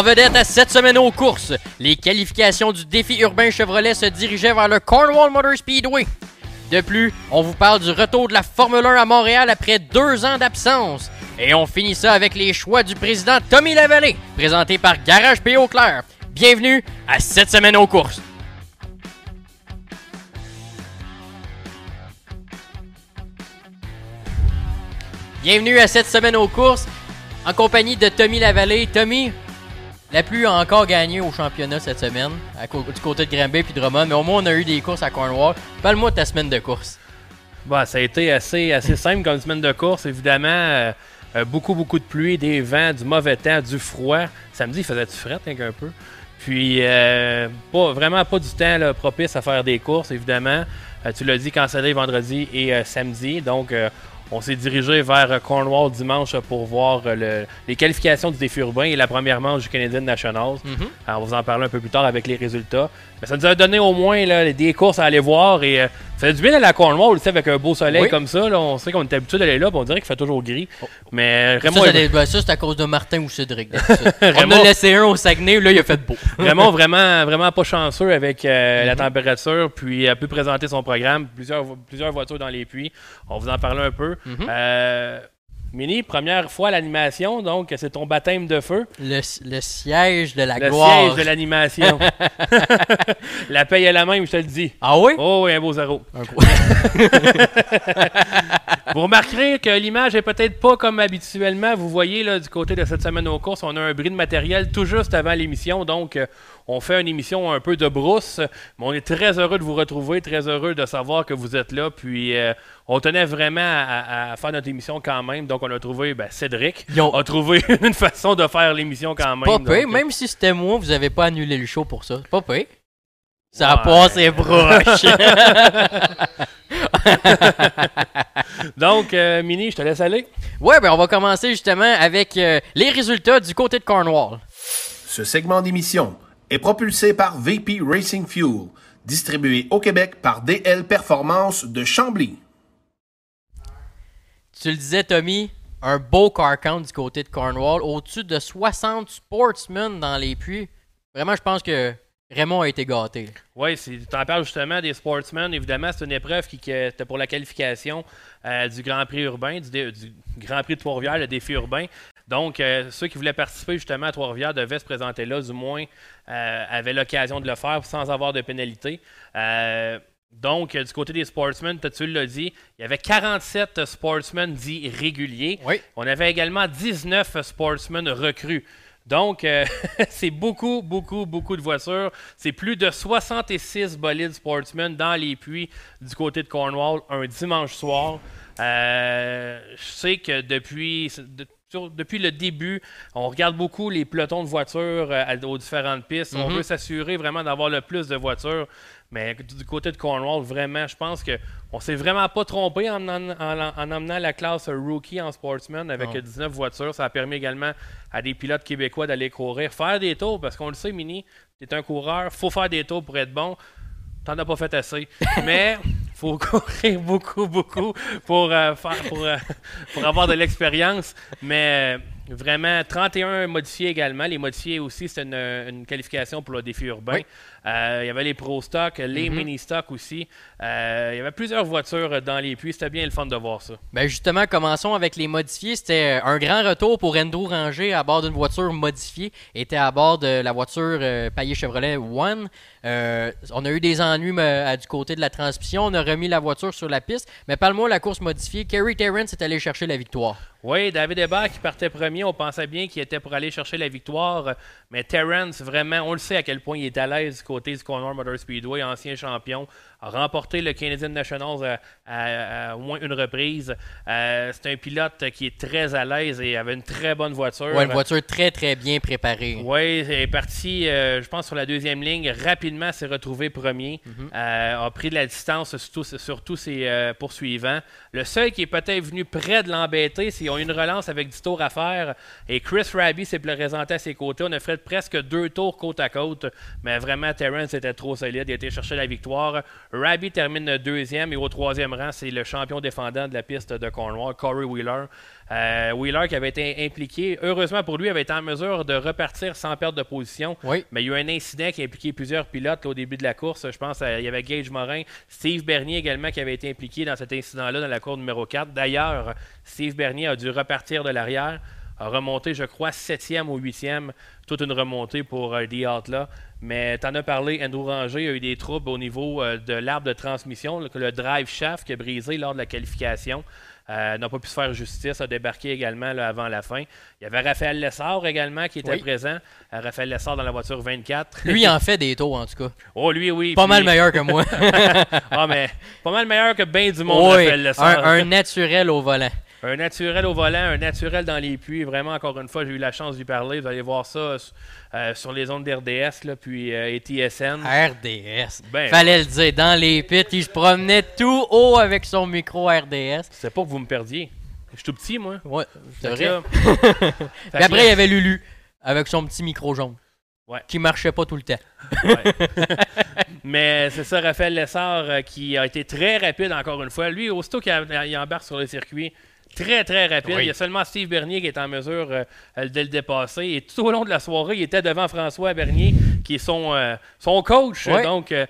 En vedette à cette semaine aux courses, les qualifications du défi urbain Chevrolet se dirigeaient vers le Cornwall Motor Speedway. De plus, on vous parle du retour de la Formule 1 à Montréal après deux ans d'absence. Et on finit ça avec les choix du président Tommy Lavallée, présenté par Garage P. Bienvenue à cette semaine aux courses. Bienvenue à cette semaine aux courses en compagnie de Tommy Lavallée. Tommy, la pluie a encore gagné au championnat cette semaine, à du côté de Granby puis de Drummond, mais au moins on a eu des courses à Cornwall. Parle-moi de ta semaine de course. Bah, ça a été assez, assez simple comme semaine de course. Évidemment, euh, euh, beaucoup, beaucoup de pluie, des vents, du mauvais temps, du froid. Samedi, il faisait du fret hein, un peu. Puis, euh, pas, vraiment pas du temps là, propice à faire des courses, évidemment. Tu l'as dit, cancellé vendredi et samedi. Donc, euh, on s'est dirigé vers Cornwall dimanche pour voir euh, le- les qualifications du défi urbain et la première manche du Canadian Nationals. Alors, on va vous en parler un peu plus tard avec les résultats. Mais ça nous a donné au moins là, des courses à aller voir et euh, ça fait du bien d'aller à Cornwall, tu sais, avec un beau soleil Oui. comme ça. Là, on sait qu'on est habitué d'aller là, puis on dirait qu'il fait toujours gris. Mais Ça, Raymond, ça, c'est- ben, ça, c'est à cause de Martin ou Cédric. on a laissé un au Saguenay, là, il a fait beau. Raymond, vraiment, vraiment pas chanceux avec euh, la température, puis a pu présenter son programme, plusieurs, plusieurs voitures dans les puits. On vous en parler un peu. Mhm. Euh, Mini, première fois à l'animation, donc c'est ton baptême de feu. Le, le siège de la Le gloire. siège de l'animation. la paye est la même, je te le dis. Ah oui? Oh oui, un beau zéro. Un gros- Vous remarquerez que l'image est peut-être pas comme habituellement. Vous voyez là, du côté de cette semaine aux courses, on a un bris de matériel tout juste avant l'émission. Donc, euh, on fait une émission un peu de brousse. Mais on est très heureux de vous retrouver, très heureux de savoir que vous êtes là. Puis, euh, on tenait vraiment à, à faire notre émission quand même. Donc, on a trouvé ben, Cédric. Ils ont- a trouvé une façon de faire l'émission quand même. Pas Donc, même si c'était moi, vous avez pas annulé le show pour ça. Pas. Ça Ouais. passé proche. Donc, euh, Mini, je te laisse aller. ouais, ben on va commencer justement avec euh, les résultats du côté de Cornwall. Ce segment d'émission est propulsé par VP Racing Fuel, distribué au Québec par DL Performance de Chambly. Tu le disais, Tommy, un beau car count du côté de Cornwall, au-dessus de 60 sportsmen dans les puits. Vraiment, je pense que Raymond a été gâté. Oui, tu en parles justement des sportsmen. Évidemment, c'est une épreuve qui, qui était pour la qualification euh, du Grand Prix urbain, du, dé- du Grand Prix de Trois-Rivières, le défi urbain. Donc, euh, ceux qui voulaient participer justement à Trois-Rivières devaient se présenter là, du moins euh, avaient l'occasion de le faire sans avoir de pénalité. Donc, du côté des sportsmen, tu l'as dit, il y avait 47 sportsmen dits réguliers. Oui. On avait également 19 sportsmen recrues. Donc, euh, c'est beaucoup, beaucoup, beaucoup de voitures. C'est plus de 66 bolides sportsmen dans les puits du côté de Cornwall un dimanche soir. Euh, je sais que depuis, de- depuis le début, on regarde beaucoup les pelotons de voitures euh, aux différentes pistes. On Mhm. veut s'assurer vraiment d'avoir le plus de voitures. Mais du côté de Cornwall, vraiment, je pense que on s'est vraiment pas trompé en, en- en- en emmenant la classe rookie en sportsman avec Non. 19 voitures. Ça a permis également à des pilotes québécois d'aller courir, faire des tours, parce qu'on le sait, Mini, tu es un coureur, faut faire des tours pour être bon. T'en as pas fait assez. Mais faut courir beaucoup, beaucoup pour, euh, faire, pour, euh, pour avoir de l'expérience. Mais vraiment, 31 modifiés également. Les modifiés aussi, c'était une, une qualification pour le défi urbain. Oui. Euh, il y avait les Pro Stock, les Mhm. Mini Stock aussi. Euh, il y avait plusieurs voitures dans les puits. C'était bien le fun de voir ça. Ben justement, commençons avec les modifiés. C'était euh, un grand retour pour Endo Ranger à bord d'une voiture modifiée. Il était à bord de la voiture euh, Chevrolet One. On a eu des ennuis mais, du côté de la transmission. On a remis la voiture sur la piste. Mais parle-moi la course modifiée. Kerry Terrence est allé chercher la victoire. Oui, David Hébert qui partait premier, on pensait bien qu'il était pour aller chercher la victoire, mais Terrence, vraiment, on le sait à quel point il est à l'aise du côté du Cornwall Motor Speedway, ancien champion, a remporté le Canadian Nationals à, à- à au moins une reprise. Euh, c'est un pilote qui est très à l'aise et avait une très bonne voiture. Ouais, une voiture très très bien préparée. Oui, il est parti, euh, je pense, sur la deuxième ligne. Rapidement, s'est retrouvé premier. Euh, a pris de la distance sur tous, sur tous ses poursuivants. Le seul qui est peut-être venu près de l'embêter, c'est qu'ils ont eu une relance avec 10 tours à faire. Et Chris Raby s'est présenté à ses côtés. On a fait presque deux tours côte à côte. Mais vraiment, Terrence était trop solide. Il a été chercher la victoire. Rabi termine deuxième et au troisième rang, c'est le champion défendant de la piste de Cornwall, Corey Wheeler. Euh, Wheeler qui avait été impliqué, heureusement pour lui, avait été en mesure de repartir sans perdre de position. Oui. Mais il y a eu un incident qui a impliqué plusieurs pilotes là, au début de la course. Je pense qu'il y avait Gage Morin, Steve Bernier également qui avait été impliqué dans cet incident-là dans la course numéro 4. D'ailleurs, Steve Bernier a dû repartir de l'arrière, a remonté, je crois, septième ou huitième, toute une remontée pour euh, là. Mais tu en as parlé, Andrew Ranger a eu des troubles au niveau euh, de l'arbre de transmission, le, le drive shaft qui a brisé lors de la qualification. Euh, n'a pas pu se faire justice, a débarqué également là, avant la fin. Il y avait Raphaël Lessard également qui était Oui. présent. Euh, Raphaël Lessard dans la voiture 24. Lui, en fait des tours, en tout cas. oh, lui, oui. Pas puis- mal meilleur que moi. ah, mais pas mal meilleur que bien du monde, oui, Raphaël Lessard. un, un naturel au volant. Un naturel au volant, un naturel dans les puits. Vraiment, encore une fois, j'ai eu la chance de lui parler. Vous allez voir ça euh, sur les ondes d'RDS, puis euh, et TSN. RDS. Ben, Fallait le dire, dans les pits, il se promenait tout haut avec son micro RDS. C'est pas que vous me perdiez. Je suis tout petit, moi. Ouais, c'est vrai. là- Puis après, il y avait Lulu, avec son petit micro jaune. Ouais. Qui marchait pas tout le temps. Mais c'est ça, Raphaël Lessard euh, qui a été très rapide encore une fois. Lui, aussitôt qu'il embarque sur le circuit, très très rapide. Oui. Il y a seulement Steve Bernier qui est en mesure euh, de le dépasser. Et tout au long de la soirée, il était devant François Bernier, qui est son, euh, son coach. Oui. Donc, euh,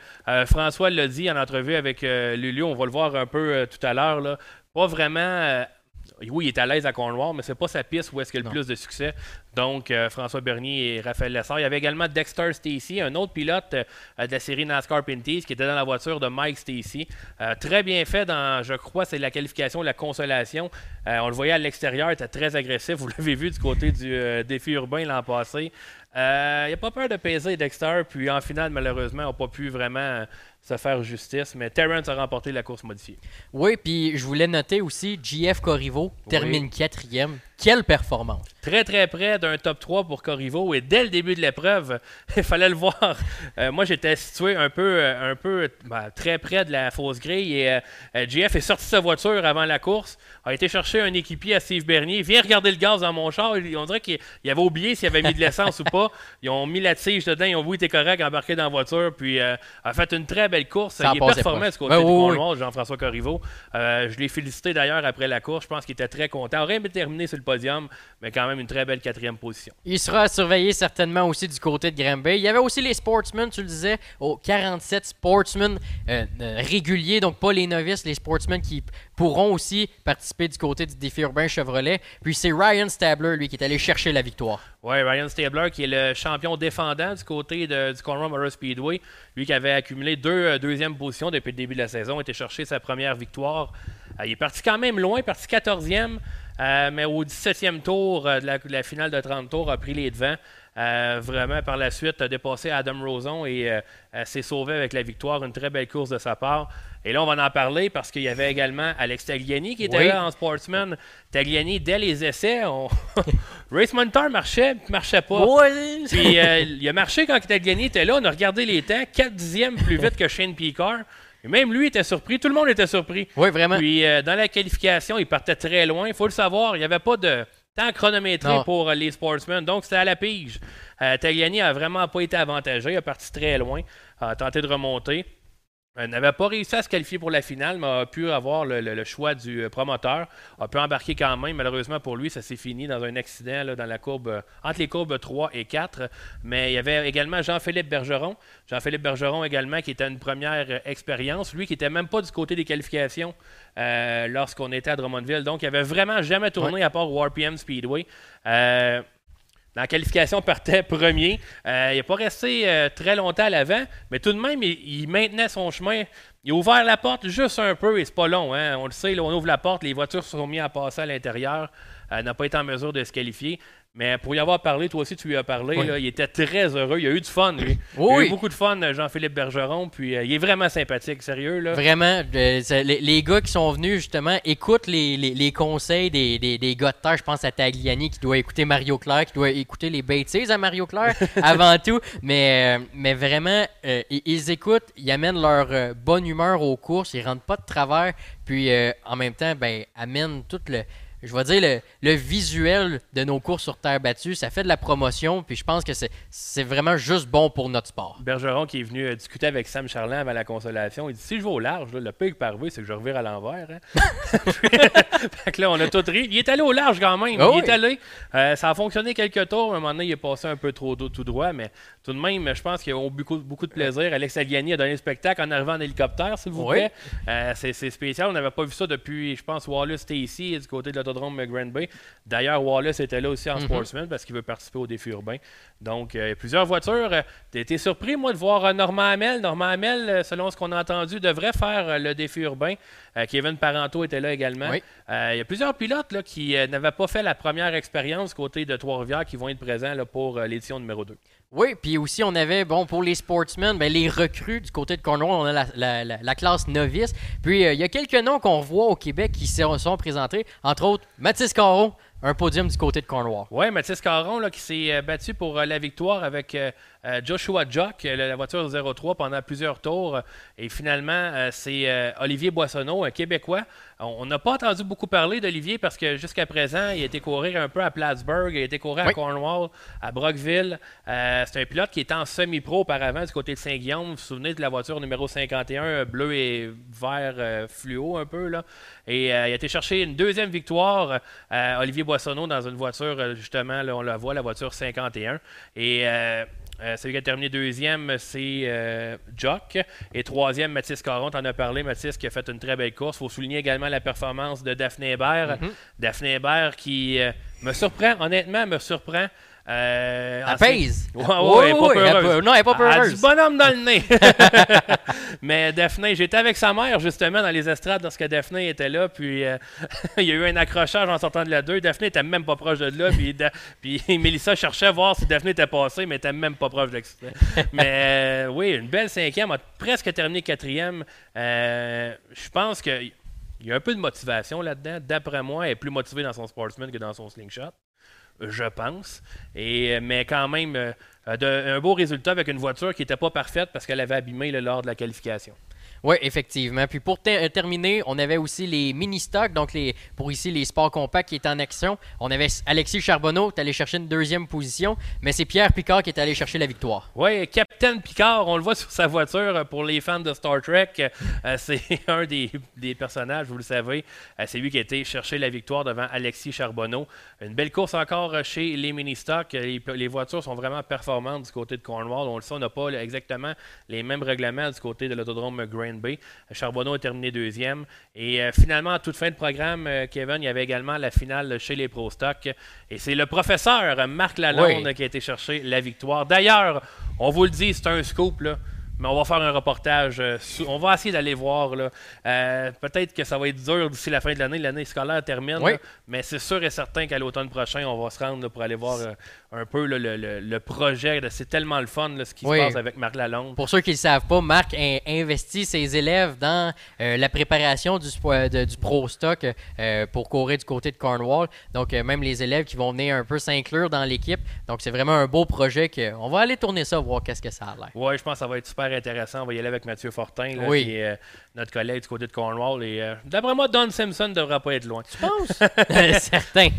François l'a dit en entrevue avec Lulu, on va le voir un peu tout à l'heure. Pas vraiment. Oui, il est à l'aise à Cornwall, mais c'est pas sa piste où est-ce qu'il y a le Non. plus de succès. Donc, euh, François Bernier et Raphaël Lessard. Il y avait également Dexter Stacy, un autre pilote euh, de la série NASCAR Pinties, qui était dans la voiture de Mike Stacy. Euh, très bien fait dans, je crois, c'est la qualification, la consolation. On le voyait à l'extérieur, il était très agressif. Vous l'avez vu du côté du défi urbain l'an passé. Il n'a pas peur de peser Dexter, puis en finale, malheureusement, n'a pas pu vraiment se faire justice. Mais Terrence a remporté la course modifiée. Oui, puis je voulais noter aussi, JF Corriveau termine quatrième. Quelle performance. très très près d'un top 3 pour Corriveau et dès le début de l'épreuve, il fallait le voir. Euh, moi j'étais situé un peu, euh, un peu ben, très près de la fausse grille et euh, euh, JF est sorti de sa voiture avant la course, a été chercher un équipier à Steve Bernier, viens regarder le gaz dans mon char. On dirait qu'il il avait oublié s'il avait mis de l'essence ou pas. Ils ont mis la tige dedans, ils ont vu était correct, embarqué dans la voiture, puis euh, a fait une très belle course. Ça il est performant proche. du côté du oui. Cornwall, Jean-François Corriveau. Euh, je l'ai félicité d'ailleurs après la course. Je pense qu'il était très content. Aurait aimé terminer sur le podium, mais quand même une très belle quatrième position. Il sera surveillé certainement aussi du côté de Granby. Il y avait aussi les sportsmen, tu le disais, aux 47 sportsmen euh, euh, réguliers, donc pas les novices, les sportsmen qui pourront aussi participer du côté du défi urbain Chevrolet. Puis c'est Ryan Stabler, lui, qui est allé chercher la victoire. Ouais, Ryan Stabler, qui est le champion défendant du côté de- du Cornwall Motor Speedway. Lui qui avait accumulé deux euh, deuxièmes positions depuis le début de la saison, était chercher sa première victoire. Euh, il est parti quand même loin, parti 14e, euh, mais au 17e tour de la, de la finale de 30 tours, a pris les devants. Euh, vraiment, par la suite, a dépassé Adam Roson et euh, euh, s'est sauvé avec la victoire. Une très belle course de sa part. Et là, on va en parler parce qu'il y avait également Alex Tagliani qui était Oui. là en sportsman. Tagliani, dès les essais, on... Race Monitor marchait, marchait pas. Puis euh, il a marché quand Tagliani était là. On a regardé les temps. 4 dixièmes plus vite que Shane Picard. Et même lui était surpris. Tout le monde était surpris. Oui, vraiment. Puis euh, dans la qualification, il partait très loin. Il faut le savoir. Il n'y avait pas de temps chronométré Non. pour euh, les sportsmen. Donc c'était à la pige. Euh, Tagliani a vraiment pas été avantagé. Il a parti très loin. A tenté de remonter. Euh, n'avait pas réussi à se qualifier pour la finale, mais a pu avoir le, le- le choix du euh, promoteur. A pu embarquer quand même. Malheureusement pour lui, ça s'est fini dans un accident là, dans la courbe, euh, entre les courbes 3 et 4. Mais il y avait également Jean-Philippe Bergeron. Jean-Philippe Bergeron également, qui était une première expérience. Lui qui était même pas du côté des qualifications euh, lorsqu'on était à Drummondville. Donc, il avait vraiment jamais tourné à part au RPM Speedway. Euh, la qualification, partait premier. Euh, il n'a pas resté euh, très longtemps à l'avant, mais tout de même, il, il maintenait son chemin. Il a ouvert la porte juste un peu et c'est pas long. hein. On le sait, là, on ouvre la porte, les voitures se sont mises à passer à l'intérieur. Euh, n'a pas été en mesure de se qualifier. Mais pour y avoir parlé, toi aussi tu lui as parlé, Oui. là, il était très heureux. Il a eu du fun, lui. il a Oui. eu beaucoup de fun, euh, Jean-Philippe Bergeron. Puis euh, il est vraiment sympathique, sérieux. Là. Vraiment, euh, les, les gars qui sont venus justement écoutent les, les- les conseils des, des, des gars de terre. Je pense à Tagliani qui doit écouter Mario Claire, qui doit écouter les bêtises à Mario Claire avant tout. Mais, euh, mais vraiment, ils, écoutent, ils amènent leur bonne humeur aux courses, ils rentrent pas de travers. Puis en même temps, ben, amènent tout le, je vais dire, le, le visuel de nos courses sur terre battue, ça fait de la promotion, puis je pense que c'est vraiment juste bon pour notre sport. Bergeron qui est venu euh, discuter avec Sam Charland avant la consolation, il dit si je vais au large, là, le pire par c'est que je revire à l'envers. hein. fait que là, on a tout ri. Il est allé au large quand même. Ah il oui. est allé. Euh, ça a fonctionné quelques tours. À un moment donné, il est passé un peu trop d'eau tout droit, mais tout de même, je pense qu'ils ont eu beaucoup, beaucoup de plaisir. Alex Aliani a donné le spectacle en arrivant en hélicoptère, s'il vous Oui. plaît. Euh, c'est spécial. On n'avait pas vu ça depuis, je pense, Wallace était ici, du côté de l'autodrome Grand Bay. D'ailleurs, Wallace était là aussi en Mhm. sportsman parce qu'il veut participer au défi urbain. Donc, euh, il y a plusieurs voitures. Euh, T'as été surpris, moi, de voir euh, Normand Hamel. Normand Hamel, euh, selon ce qu'on a entendu, devrait faire le défi urbain. Euh, Kevin Parento était là également. Oui. Il y a plusieurs pilotes là, qui n'avaient pas fait la première expérience côté de Trois-Rivières qui vont être présents là, pour l'édition numéro 2. Oui, puis aussi, on avait, bon, pour les sportsmen, ben, les recrues du côté de Cornwall, on a la, la- la- la classe novice. Puis, euh, il y a quelques noms qu'on voit au Québec qui se sont présentés, entre autres, Mathis Caron, un podium du côté de Cornwall. Oui, Mathis Caron là, qui s'est euh, battu pour euh, la victoire avec Joshua Jock, euh, la voiture 03, pendant plusieurs tours. Et finalement, euh, c'est euh, Olivier Boissonneau, un Québécois. On n'a pas entendu beaucoup parler d'Olivier parce que jusqu'à présent, il a été courir un peu à Plattsburgh, il a été courir à. Cornwall, à Brockville. Euh, c'est un pilote qui était en semi-pro auparavant du côté de Saint-Guillaume. Vous vous souvenez de la voiture numéro 51, euh, bleu et vert euh, fluo un peu. là? Et euh, il a été chercher une deuxième victoire, euh, Olivier Boissonneau, dans une voiture, euh, justement, là, on la voit, la voiture 51. Et euh, celui qui a terminé deuxième, c'est euh, Jock. Et troisième, Mathis Caron, t'en as parlé, Mathis, qui a fait une très belle course. Il faut souligner également la performance de Daphné Hébert. Mhm. Daphné Hébert qui euh, me surprend, honnêtement, me surprend. Euh, Elle pèse? Ouais, ouais, Oui, elle est pas oui, elle peureuse. peut- non, elle est pas Elle a peureuse. du bonhomme dans le nez. Mais Daphné, j'étais avec sa mère justement dans les estrades lorsque Daphné était là. Puis euh, il y a eu un accrochage en sortant de la 2. Daphné était même pas proche de là. Puis, Da- puis Mélissa cherchait à voir si Daphné était passée, mais était même pas proche de. Mais euh, oui, une belle cinquième. A presque terminé quatrième. Euh, Je pense que. Il y a un peu de motivation là-dedans. D'après moi, elle est plus motivée dans son sportsman que dans son slingshot je pense. Euh, mais quand même, euh, un beau résultat avec une voiture qui n'était pas parfaite parce qu'elle avait abîmé là, lors de la qualification. Oui, effectivement. Puis pour ter- terminer, on avait aussi les mini-stocks, donc les, pour ici les sports compacts qui étaient en action. On avait Alexis Charbonneau qui est allé chercher une deuxième position, mais c'est Pierre Picard qui est allé chercher la victoire. Oui, Captain Picard, on le voit sur sa voiture euh, pour les fans de Star Trek. euh, c'est un des, personnages, vous le savez. Euh, c'est lui qui a été chercher la victoire devant Alexis Charbonneau. Une belle course encore euh, chez les mini-stocks. Euh, Les, les voitures sont vraiment performantes du côté de Cornwall. On le sait, on n'a pas exactement les mêmes règlements du côté de l'autodrome Bay. Charbonneau a terminé deuxième. Et euh, finalement, à toute fin de programme, euh, Kevin, il y avait également la finale chez les Pro Stock. Et c'est le professeur euh, Marc Lalonde Oui. qui a été chercher la victoire. D'ailleurs, on vous le dit, c'est un scoop, là. Mais on va faire un reportage. euh, sous- on va essayer d'aller voir. là. Euh, Peut-être que ça va être dur d'ici la fin de l'année. L'année scolaire termine. Oui. là. mais c'est sûr et certain qu'à l'automne prochain, on va se rendre là, pour aller voir euh, un peu le, le- le projet. C'est tellement le fun ce qui Oui. se passe avec Marc Lalonde. Pour ceux qui ne le savent pas, Marc a investi ses élèves dans la préparation du, de- du Pro Stock pour courir du côté de Cornwall. Donc, même les élèves qui vont venir un peu s'inclure dans l'équipe. Donc, c'est vraiment un beau projet. Que, on va aller tourner ça, voir qu'est-ce que ça a l'air. Oui, je pense que ça va être super intéressant. On va y aller avec Mathieu Fortin, là, Oui. qui est euh, notre collègue du côté de Cornwall. Et euh, d'après moi, Don Simpson ne devra pas être loin. Tu penses? Certain.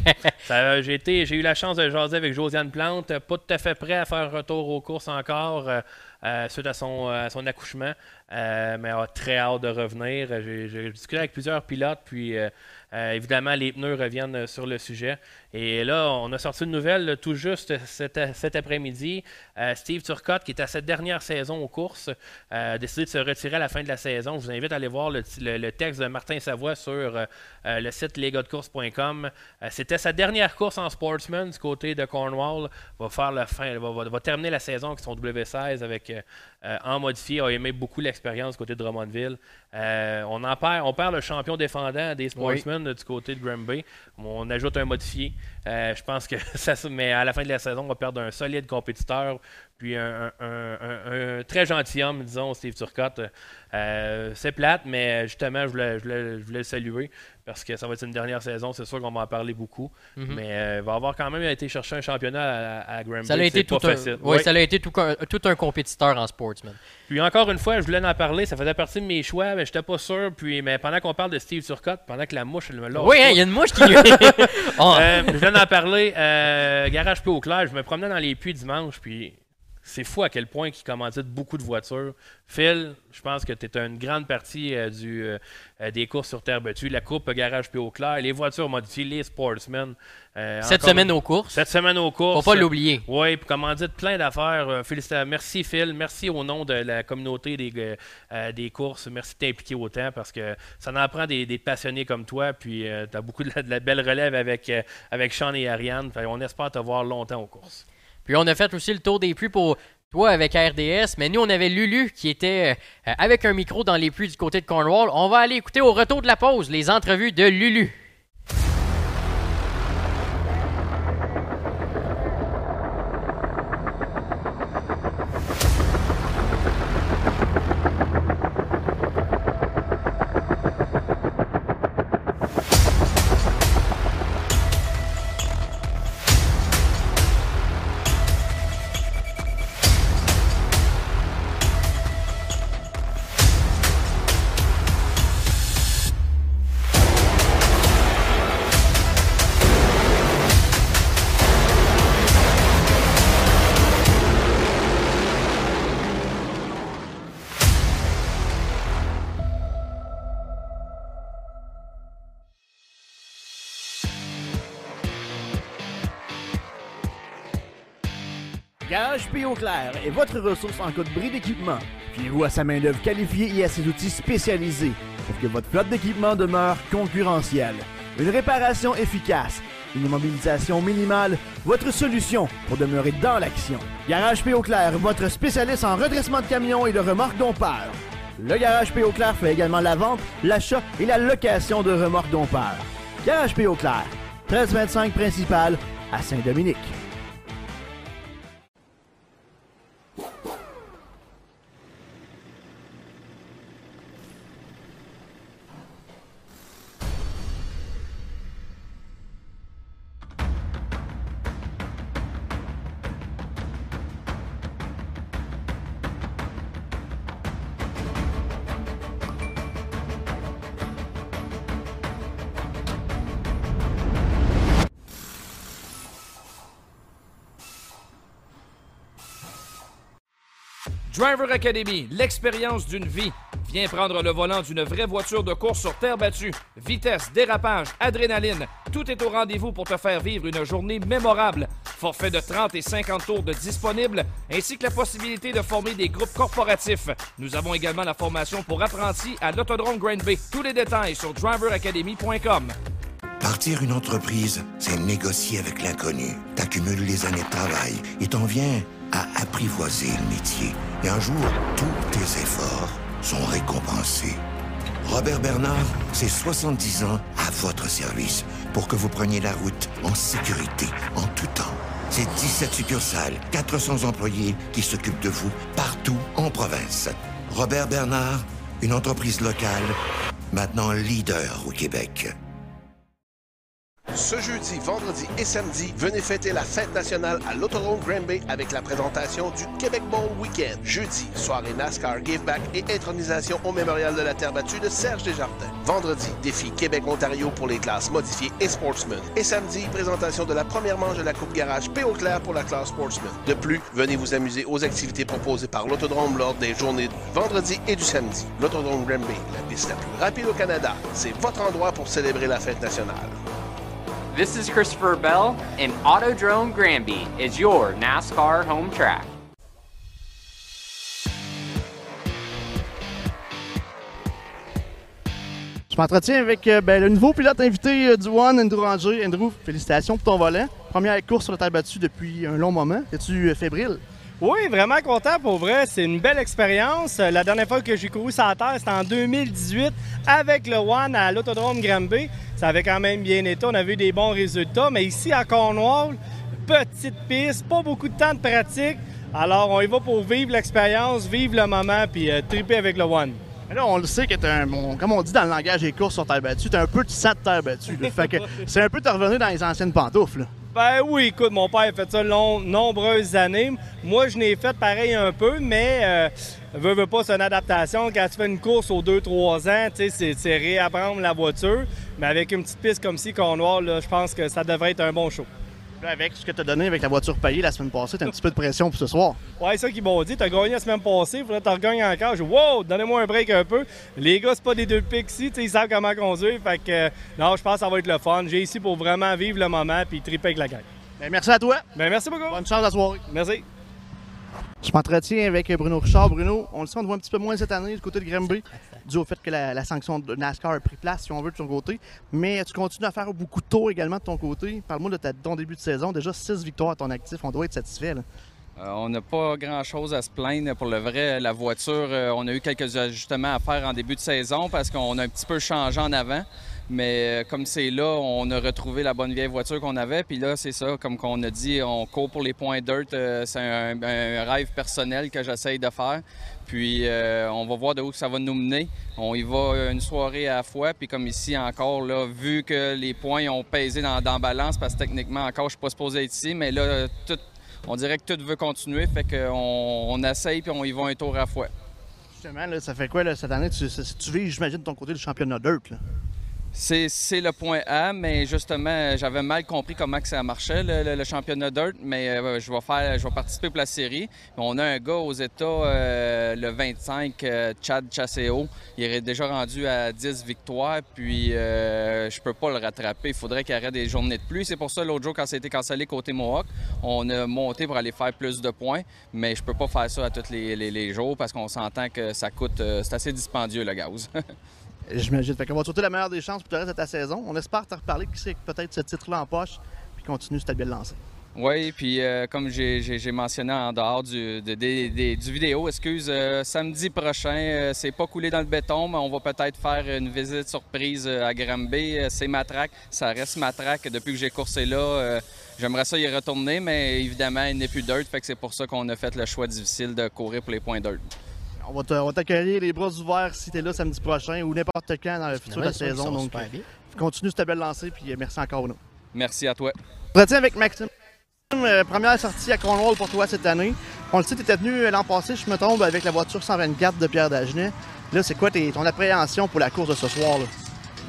Euh, j'ai, été- j'ai eu la chance de jaser avec Josiane Plante, pas tout à fait prêt à faire retour aux courses encore euh, euh, suite à son, euh, à son accouchement, euh, mais a très hâte de revenir. J'ai, discuté avec plusieurs pilotes, puis euh, euh, évidemment les pneus reviennent euh, sur le sujet. Et là, on a sorti une nouvelle tout juste cet, après-midi. Steve Turcotte, qui est à cette dernière saison aux courses, a décidé de se retirer à la fin de la saison. Je vous invite à aller voir le, texte de Martin Savoie sur le site lesgodcourse.com. C'était sa dernière course en sportsman du côté de Cornwall. Va faire la fin, va, va- va terminer la saison avec son W16 avec euh, en modifié. A aimé beaucoup l'expérience du côté de Drummondville. Euh, on en perd, on perd le champion défendant des sportsmen euh, du côté de Granby. On ajoute un modifié. Euh, je pense que ça, mais à la fin de la saison, on va perdre un solide compétiteur. Puis un, très gentil homme, disons, Steve Turcotte. C'est plate, mais justement, je voulais, je, voulais, le saluer parce que ça va être une dernière saison. C'est sûr qu'on va en parler beaucoup. Mhm. Mais euh, il va avoir quand même été chercher un championnat à, à Ça a été, tout un, oui, ça a été tout, un compétiteur en sportsman. Puis encore une fois, je voulais en parler. Ça faisait partie de mes choix, mais j'étais pas sûr. Puis, mais pendant qu'on parle de Steve Turcotte, pendant que la mouche, elle me l'a. Oui, hein, il y a une mouche qui. oh. je voulais en parler. garage peu au clair. Je me promenais dans les puits dimanche. Puis c'est fou à quel point il commandite beaucoup de voitures. Phil, je pense que tu es une grande partie euh, du, euh, euh, des courses sur terre battue. La coupe Garage P.O. Clair, les voitures modifiées, les sportsmen. cette semaine aux courses. Cette semaine aux courses. Faut pas l'oublier. Oui, puis commandite plein d'affaires. félicitations. Merci Phil. Merci au nom de la communauté des, des courses. Merci de t'impliquer autant parce que ça en prend des, passionnés comme toi. Puis tu as beaucoup de la, belle relève avec, avec Sean et Ariane. on espère te voir longtemps aux courses. Puis on a fait aussi le tour des pluies pour toi avec RDS, mais nous on avait Lulu qui était euh, avec un micro dans les pluies du côté de Cornwall. On va aller écouter au retour de la pause les entrevues de Lulu. Clair est votre ressource en cas de bris d'équipement. Fiez-vous à sa main-d'œuvre qualifiée et à ses outils spécialisés pour que votre flotte d'équipement demeure concurrentielle. Une réparation efficace, une immobilisation minimale, votre solution pour demeurer dans l'action. Garage P.O. Clair, votre spécialiste en redressement de camions et de remorques dompeurs. Le Garage P.O. Clair fait également la vente, l'achat et la location de remorques dompeurs. Garage P.O. Clair, 1325 principal à Saint-Dominique. Driver Academy, l'expérience d'une vie. Viens prendre le volant d'une vraie voiture de course sur terre battue. Vitesse, dérapage, adrénaline, tout est au rendez-vous pour te faire vivre une journée mémorable. Forfait de 30 et 50 tours de disponible, ainsi que la possibilité de former des groupes corporatifs. Nous avons également la formation pour apprentis à l'Autodrome Grand Bay. Tous les détails sur driveracademy.com. Partir une entreprise, c'est négocier avec l'inconnu. T'accumules les années de travail et t'en viens à apprivoiser le métier. Et un jour, tous tes efforts sont récompensés. Robert Bernard, c'est 70 ans à votre service pour que vous preniez la route en sécurité, en tout temps. C'est 17 succursales, 400 employés qui s'occupent de vous partout en province. Robert Bernard, une entreprise locale, maintenant leader au Québec. Ce jeudi, vendredi et samedi, venez fêter la fête nationale à l'Autodrome Grand Bay avec la présentation du Québec Bowl Weekend. Jeudi, soirée NASCAR Give Back et intronisation au mémorial de la terre battue de Serge Desjardins. Vendredi, défi Québec-Ontario pour les classes modifiées et Sportsman. Et samedi, présentation de la première manche de la Coupe Garage P.O. Claire pour la classe Sportsman. De plus, venez vous amuser aux activités proposées par l'Autodrome lors des journées du vendredi et du samedi. L'Autodrome Grand Bay, la piste la plus rapide au Canada, c'est votre endroit pour célébrer la fête nationale. This is Christopher Bell, and Autodrome Granby is your NASCAR home track. Je m'entretiens avec euh, ben, le nouveau pilote invité euh, du One, Andrew Ranger. Andrew, félicitations pour ton volant. Première course sur la terre battue depuis un long moment. Es-tu euh, fébrile? Oui, vraiment content pour vrai. C'est une belle expérience. La dernière fois que j'ai couru sur la terre, c'était en 2018 avec le One à l'Autodrome Granby. Ça avait quand même bien été. On a vu des bons résultats. Mais ici à Cornwall, petite piste, pas beaucoup de temps de pratique. Alors, on y va pour vivre l'expérience, vivre le moment, puis euh, triper avec le One. Là, on le sait que un, bon, comme on dit dans le langage des courses sur terre battue, t'es un peu de sang de terre battue. là. fait que c'est un peu de revenir dans les anciennes pantoufles. là. Ben oui, écoute, mon père a fait ça long- nombreuses années. Moi, je n'ai fait pareil un peu, mais euh, veux, veux pas, c'est une adaptation. Quand tu fais une course aux 2-3 ans, c'est- c'est réapprendre la voiture. Mais avec une petite piste comme ci, Cornwall, là, je pense que ça devrait être un bon show. Là, avec ce que t'as donné avec la voiture payée la semaine passée, t'as un petit peu de pression pour ce soir. Ouais, ça qu'ils m'ont dit, t'as gagné la semaine passée, il faudrait que t'en regagnes encore. Je dis, wow, donnez-moi un break un peu. Les gars, c'est pas des deux tu sais, ils savent comment conduire. Fait que, euh, non, je pense que ça va être le fun. J'ai ici pour vraiment vivre le moment puis triper avec la gang. Ben, merci à toi. Ben, merci beaucoup. Bonne chance à la soirée. Merci. Je m'entretiens avec Bruno Richard. Bruno, on le sait, on te voit un petit peu moins cette année du côté de Grimby, dû au fait que la, la sanction de NASCAR a pris place, si on veut, de ton côté. Mais tu continues à faire beaucoup de tours également de ton côté. Parle-moi de ta- ton début de saison. Déjà 6 victoires à ton actif. On doit être satisfait. là. Euh, on n'a pas grand-chose à se plaindre pour le vrai. La voiture, euh, on a eu quelques ajustements à faire en début de saison parce qu'on a un petit peu changé en avant. Mais euh, comme c'est là, on a retrouvé la bonne vieille voiture qu'on avait. Puis là, c'est ça, comme qu'on a dit, on court pour les points dirt. C'est un, rêve personnel que j'essaye de faire. Puis on va voir de où ça va nous mener. On y va une soirée à la fois. Puis comme ici encore, vu que les points ont pesé dans, dans la balance, parce que techniquement encore, je suis pas supposé être ici, mais là, tout, on dirait que tout veut continuer. Fait qu'on on essaye puis on y va un tour à fois. Justement, là, ça fait quoi là, cette année? Tu, tu vis, j'imagine, de ton côté, le championnat dirt. C'est le point A, mais justement, j'avais mal compris comment ça marchait, le, championnat dirt, mais euh, je vais participer pour la série. On a un gars aux États, euh, le 25, euh, Chad Chasseo. Il est déjà rendu à 10 victoires, puis je peux pas le rattraper. Il faudrait qu'il arrête des journées de pluie. C'est pour ça, l'autre jour, quand ça a été cancellé côté Mohawk, on a monté pour aller faire plus de points, mais je peux pas faire ça à tous les, les- jours parce qu'on s'entend que ça coûte, c'est assez dispendieux, le gaz. J'imagine. Fait qu'on va te souhaiter la meilleure des chances pour le reste de ta saison. On espère te reparler qui c'est peut-être ce titre-là en poche, puis continue cette belle lancée. Oui, puis euh, comme j'ai- mentionné en dehors du, du vidéo, excuse, euh, samedi prochain, euh, c'est pas coulé dans le béton, mais on va peut-être faire une visite surprise à Granby. C'est Matraque, ça reste Matraque. Depuis que j'ai coursé là, j'aimerais ça y retourner, mais évidemment, il n'est plus dirt, fait que c'est pour ça qu'on a fait le choix difficile de courir pour les points dirt. On va te- on va t'accueillir les bras ouverts si t'es là samedi prochain ou n'importe quand dans le futur de la saison. Donc, euh, continue cette belle lancée, puis euh, merci encore, Bruno. Merci à toi. On retiens avec Maxime. Euh, première sortie à Cornwall pour toi cette année. On le sait, tu étais venu l'an passé, je me trompe, avec la voiture 124 de Pierre Dagenet. Là, c'est quoi tes- ton appréhension pour la course de ce soir? Là?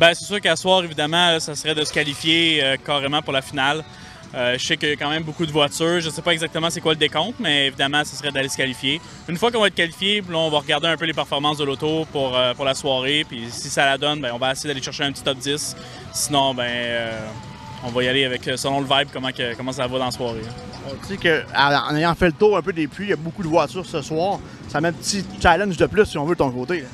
Ben, c'est sûr qu'à soir, évidemment, ça serait de se qualifier euh, carrément pour la finale. Euh, je sais qu'il y a quand même beaucoup de voitures. Je sais pas exactement c'est quoi le décompte, mais évidemment, ce serait d'aller se qualifier. Une fois qu'on va être qualifié, on va regarder un peu les performances de l'auto pour, euh, pour la soirée. Puis si ça la donne, ben, on va essayer d'aller chercher un petit top 10. Sinon, ben, euh, on va y aller avec, selon le vibe, comment, que- comment ça va dans la soirée. On sait qu'en ayant fait le tour un peu des pluies, il y a beaucoup de voitures ce soir. Ça met un petit challenge de plus, si on veut, de ton côté. là.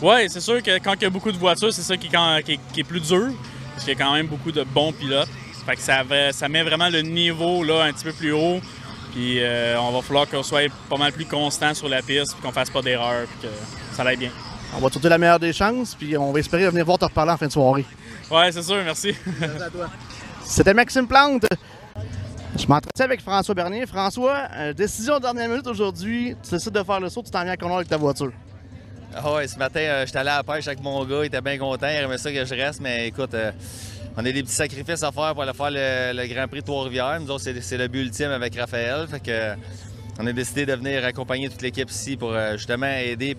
Oui, c'est sûr que quand il y a beaucoup de voitures, c'est ça qui est, quand- qui est- qui est plus dur. Parce qu'il y a quand même beaucoup de bons pilotes. Fait que ça, met vraiment le niveau là, un petit peu plus haut. Puis euh, on va falloir qu'on soit pas mal plus constant sur la piste, puis qu'on fasse pas d'erreurs, puis que ça aille bien. On va te souhaiter la meilleure des chances, puis on va espérer venir voir te reparler en fin de soirée. Ouais, c'est sûr, merci. C'était Maxime Plante. Je m'entretiens avec François Bernier. François, euh, décision de dernière minute aujourd'hui. Tu décides de faire le saut, tu t'en viens à Cornwall avec ta voiture. Ah ouais, ce matin, euh, j'étais allé à la pêche avec mon gars, il était bien content, il aimait ça que je reste, mais écoute, euh, on a des petits sacrifices à faire pour aller faire le, Grand Prix Trois-Rivières. Nous autres, c'est le but ultime avec Raphaël, fait que on a décidé de venir accompagner toute l'équipe ici pour euh, justement aider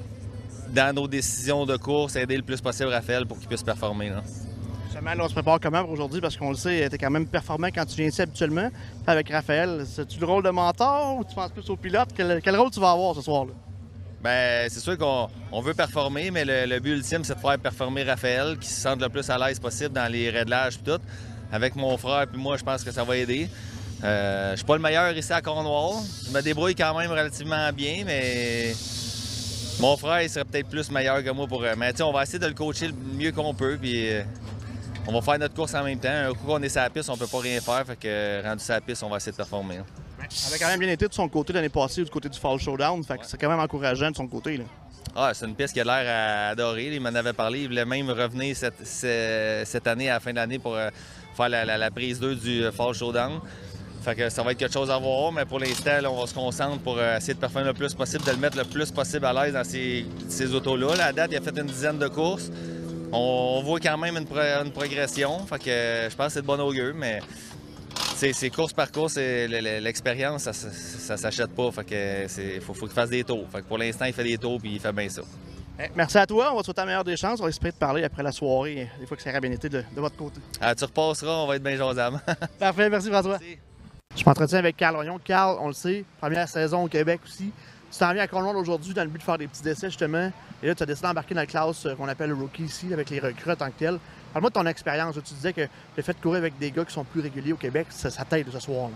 dans nos décisions de course, aider le plus possible Raphaël pour qu'il puisse performer. là. Justement, là, on se prépare comment pour aujourd'hui? Parce qu'on le sait, tu es quand même performant quand tu viens ici habituellement. Avec Raphaël, c'est-tu le rôle de mentor ou tu penses plus au pilote? Quel, quel rôle tu vas avoir ce soir-là? Ben, c'est sûr qu'on on veut performer, mais le, but ultime, c'est de faire performer Raphaël, qui se sente le plus à l'aise possible dans les réglages et tout. Avec mon frère puis moi, je pense que ça va aider. Euh, je suis pas le meilleur ici à Cornwall. Je me débrouille quand même relativement bien, mais mon frère, il serait peut-être plus meilleur que moi pour. euh, Mais tu on va essayer de le coacher le mieux qu'on peut, puis euh, on va faire notre course en même temps. Un coup qu'on est sur la piste, on peut pas rien faire, fait que rendu sur la piste, on va essayer de performer. Ça avait quand même bien été de son côté l'année passée, du côté du Fall Showdown. Fait que c'est quand même encourageant de son côté. Là. Ah, c'est une piste qui a l'air à adorer. Il m'en avait parlé. Il voulait même revenir cette, ce- cette année, à la fin de l'année, pour euh, faire la, la- prise 2 du euh, Fall Showdown. Fait que ça va être quelque chose à voir, mais pour l'instant, on se concentre pour euh, essayer de performer le plus possible, de le mettre le plus possible à l'aise dans ces, ces autos-là. Là, à date, il a fait une dizaine de courses. On, voit quand même une, pro- une progression. Fait que je pense que c'est de bon augure, mais c'est course par course, l'expérience, ça, ça, ça s'achète pas. Fait que faut, faut qu'il fasse des tours. Fait que pour l'instant, il fait des tours puis il fait bien ça. Eh, Merci à toi. On va te souhaiter la meilleure des chances. On va espérer te parler après la soirée, des fois que ça aura bien été de, de votre côté. Ah, tu repasseras, on va être bien jasable. Parfait. Merci, François. Je m'entretiens avec Carl Royon. Carl, on le sait, première saison au Québec aussi. Tu t'en viens à Cornwall aujourd'hui dans le but de faire des petits essais, justement. Et là, tu as décidé d'embarquer dans la classe euh, qu'on appelle le rookie ici, avec les recrues en tant que tel. Parle-moi de ton expérience. Tu disais que le fait de courir avec des gars qui sont plus réguliers au Québec, ça, t'aide ce soir.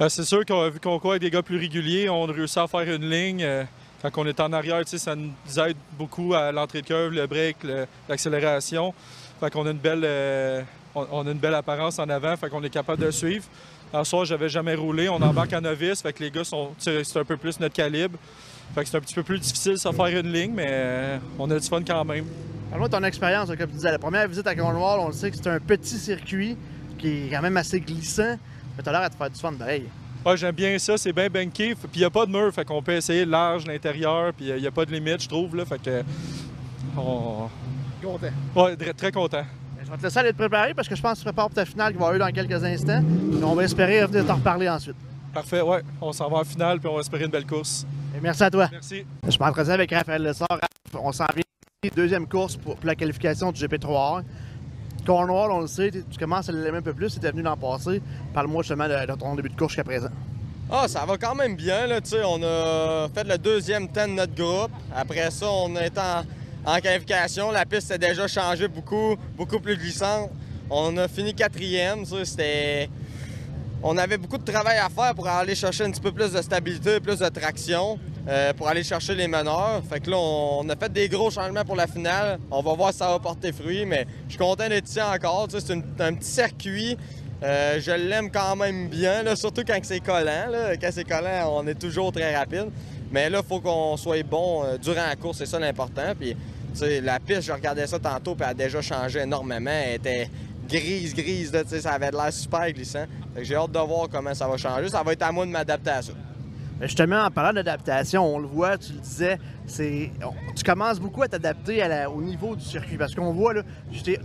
Euh, c'est sûr qu'on vu qu'on court avec des gars plus réguliers, on a réussi à faire une ligne. euh, quand on est en arrière, ça nous aide beaucoup à l'entrée de curve, le break, l'accélération. Fait qu'on a une belle, euh, on, a une belle apparence en avant, fait qu'on est capable de suivre. En soir, j'avais jamais roulé. On embarque en novice, fait les gars sont, c'est un peu plus notre calibre. Fait que c'est un petit peu plus difficile de se faire une ligne, mais euh, on a du fun quand même. Parle-moi de ton expérience, là, comme tu disais. La première visite à Cornwall, on le sait que c'est un petit circuit qui est quand même assez glissant. Mais t'as l'air à te faire du fun pareil. Ouais, j'aime bien ça, c'est bien banké. Puis il n'y a pas de mur, fait qu'on peut essayer large, l'intérieur, puis il n'y a pas de limite, je trouve. Là, fait que. On... Content. Ouais, très, très content. Je vais te laisser aller te préparer parce que je pense que tu prépares pour ta finale qui va avoir lieu dans quelques instants. On va espérer venir t'en reparler ensuite. Parfait, ouais. On s'en va en finale, puis on va espérer une belle course. Et merci à toi. Merci. Je m'entretiens avec Raphaël Lessard. On s'en vient ici, deuxième course pour, pour la qualification du GP3R. Cornwall, on le sait, tu commences à l'aimer un peu plus, tu étais venu l'an passé. Parle-moi justement de, de ton début de course jusqu'à présent. Ah, ça va quand même bien, là, tu sais, on a fait le deuxième temps de notre groupe. Après ça, on est en, en qualification. La piste s'est déjà changée beaucoup, beaucoup plus glissante. On a fini quatrième, ça, c'était... On avait beaucoup de travail à faire pour aller chercher un petit peu plus de stabilité, plus de traction, euh, pour aller chercher les meneurs. Fait que là, on, a fait des gros changements pour la finale. On va voir si ça va porter fruit, mais je suis content d'être ici encore. C'est un petit circuit. Euh, je l'aime quand même bien, surtout quand c'est collant. Quand c'est collant, on est toujours très rapide. Mais là, il faut qu'on soit bon euh, durant la course, c'est ça l'important. Puis, la piste, je regardais ça tantôt, puis elle a déjà changé énormément. Elle était grise, grise, là, ça avait de l'air super glissant. J'ai hâte de voir comment ça va changer. Ça va être à moi de m'adapter à ça. Justement, en parlant d'adaptation, on le voit, tu le disais, c'est, on- tu commences beaucoup à t'adapter au niveau du circuit. Parce qu'on voit, là,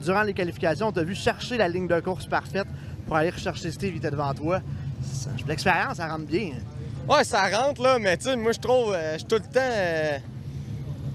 durant les qualifications, tu as vu chercher la ligne de course parfaite pour aller rechercher Steve qui était devant toi. L'expérience, ça rentre bien. Ouais, ça rentre, là, mais tu sais, moi, je trouve, euh, je suis tout le temps. euh,